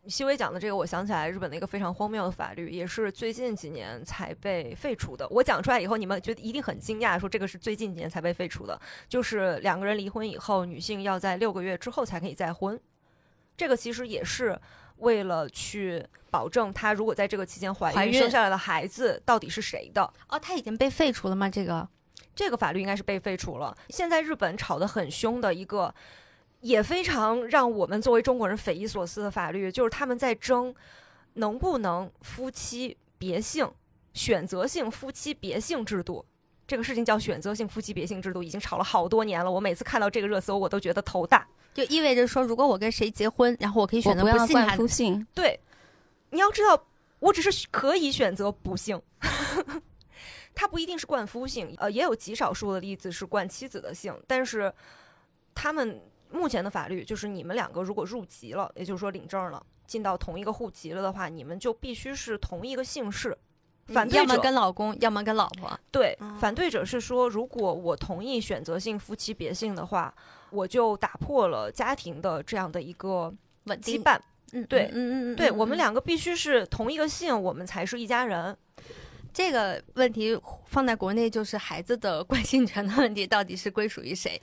西微讲的这个，我想起来日本的一个非常荒谬的法律，也是最近几年才被废除的。我讲出来以后，你们觉得一定很惊讶，说这个是最近几年才被废除的，就是两个人离婚以后，女性要在六个月之后才可以再婚。这个其实也是为了去保证她如果在这个期间怀怀孕生下来的孩子到底是谁的。哦，他已经被废除了吗？这个这个法律应该是被废除了。现在日本吵得很凶的一个，也非常让我们作为中国人匪夷所思的法律，就是他们在争能不能夫妻别姓、选择性夫妻别姓制度。这个事情叫选择性夫妻别姓制度，已经吵了好多年了。我每次看到这个热搜，我都觉得头大。就意味着说，如果我跟谁结婚，然后我可以选择不要冠信他夫姓，对，你要知道，我只是可以选择不姓，他不一定是冠夫姓，呃，也有极少数的例子是冠妻子的姓，但是他们目前的法律就是，你们两个如果入籍了，也就是说领证了，进到同一个户籍了的话，你们就必须是同一个姓氏。反对要么者跟老公，要么跟老婆。对嗯，反对者是说，如果我同意选择性夫妻别姓的话，我就打破了家庭的这样的一个稳定，羁绊。嗯，对嗯嗯嗯，对我们两个必须是同一个姓，我们才是一家人。这个问题放在国内就是孩子的关姓权的问题，到底是归属于谁？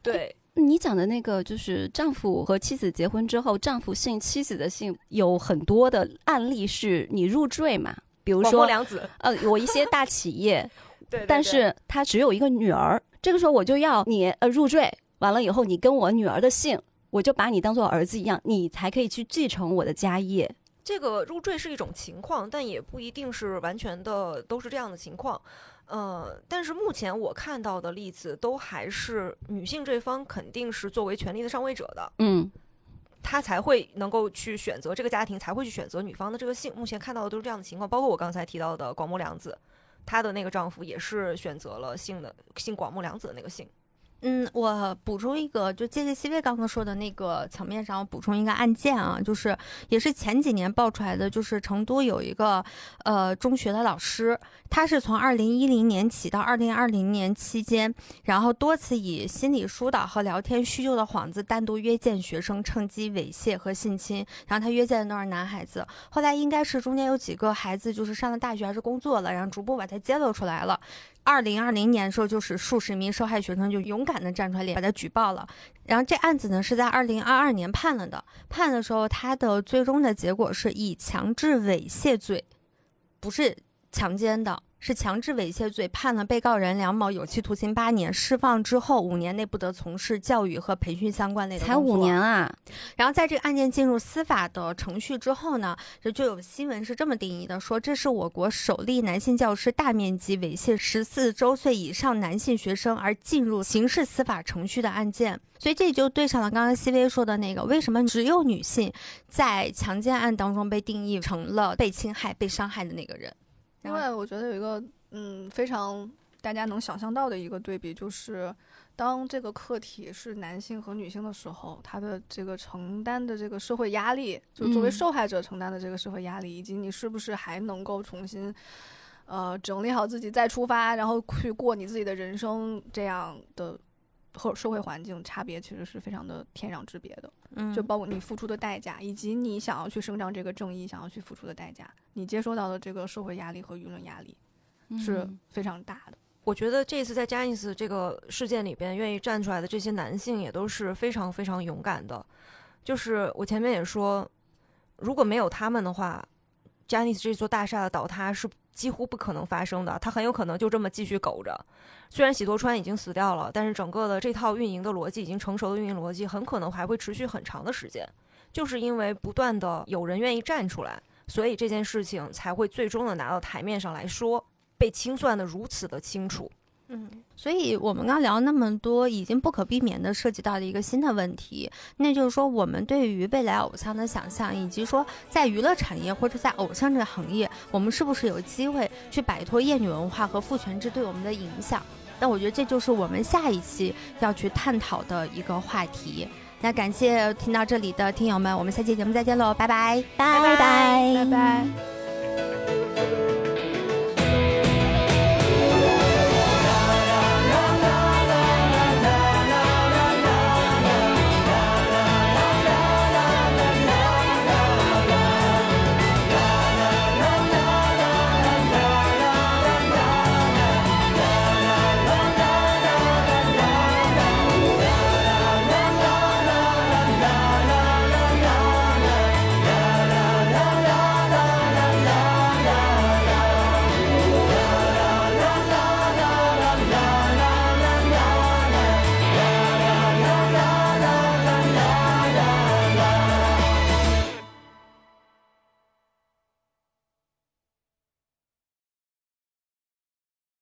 对，你讲的那个就是丈夫和妻子结婚之后，丈夫姓妻子的姓，有很多的案例是你入赘嘛，比如说呃，我一些大企业，对但是他只有一个女儿，这个时候我就要你呃入赘，完了以后你跟我女儿的姓，我就把你当做儿子一样，你才可以去继承我的家业。这个入赘是一种情况，但也不一定是完全的都是这样的情况。呃，但是目前我看到的例子都还是女性这方肯定是作为权力的上位者的，嗯，他才会能够去选择这个家庭，才会去选择女方的这个姓。目前看到的都是这样的情况，包括我刚才提到的广末凉子，她的那个丈夫也是选择了姓的姓广末凉子的那个姓。嗯，我补充一个，就借着西薇刚刚说的那个层面上，我补充一个案件啊，就是也是前几年爆出来的，就是成都有一个呃中学的老师，他是从二零一零年起到二零二零年期间，然后多次以心理疏导和聊天虚构的幌子单独约见学生，趁机猥亵和性侵，然后他约见的都是男孩子，后来应该是中间有几个孩子就是上了大学还是工作了，然后逐步把他揭露出来了。二零二零年的时候，就是数十名受害学生就勇敢的站出来，把他举报了。然后这案子呢是在二零二二年判了的，判的时候，他的最终的结果是以强制猥亵罪，不是强奸的，是强制猥亵罪，判了被告人梁某有期徒刑八年，释放之后五年内不得从事教育和培训相关类的才工作五年啊，然后在这个案件进入司法的程序之后呢，这就有新闻是这么定义的：说这是我国首例男性教师大面积猥亵十四周岁以上男性学生而进入刑事司法程序的案件。所以这就对上了刚刚西薇说的那个，为什么只有女性在强奸案当中被定义成了被侵害、被伤害的那个人？因为我觉得有一个嗯非常大家能想象到的一个对比，就是当这个课题是男性和女性的时候，他的这个承担的这个社会压力，就作为嗯受害者承担的这个社会压力，以及你是不是还能够重新。呃，整理好自己再出发，然后去过你自己的人生，这样的和社会环境差别其实是非常的天壤之别的。嗯就包括你付出的代价，以及你想要去伸张这个正义，想要去付出的代价，你接收到的这个社会压力和舆论压力是嗯非常大的。我觉得这次在加尼斯这个事件里边，愿意站出来的这些男性也都是非常非常勇敢的。就是我前面也说，如果没有他们的话，加尼斯这座大厦的倒塌是几乎不可能发生的，他很有可能就这么继续苟着。虽然喜多川已经死掉了，但是整个的这套运营的逻辑已经成熟的运营逻辑，很可能还会持续很长的时间。就是因为不断的有人愿意站出来，所以这件事情才会最终的拿到台面上来说，被清算的如此的清楚。嗯，所以我们刚聊那么多，已经不可避免的涉及到了一个新的问题，那就是说我们对于未来偶像的想象，以及说在娱乐产业或者在偶像这个行业，我们是不是有机会去摆脱厌女文化和父权制对我们的影响？那我觉得这就是我们下一期要去探讨的一个话题。那感谢听到这里的听友们，我们下期节目再见喽，拜拜，拜拜拜拜。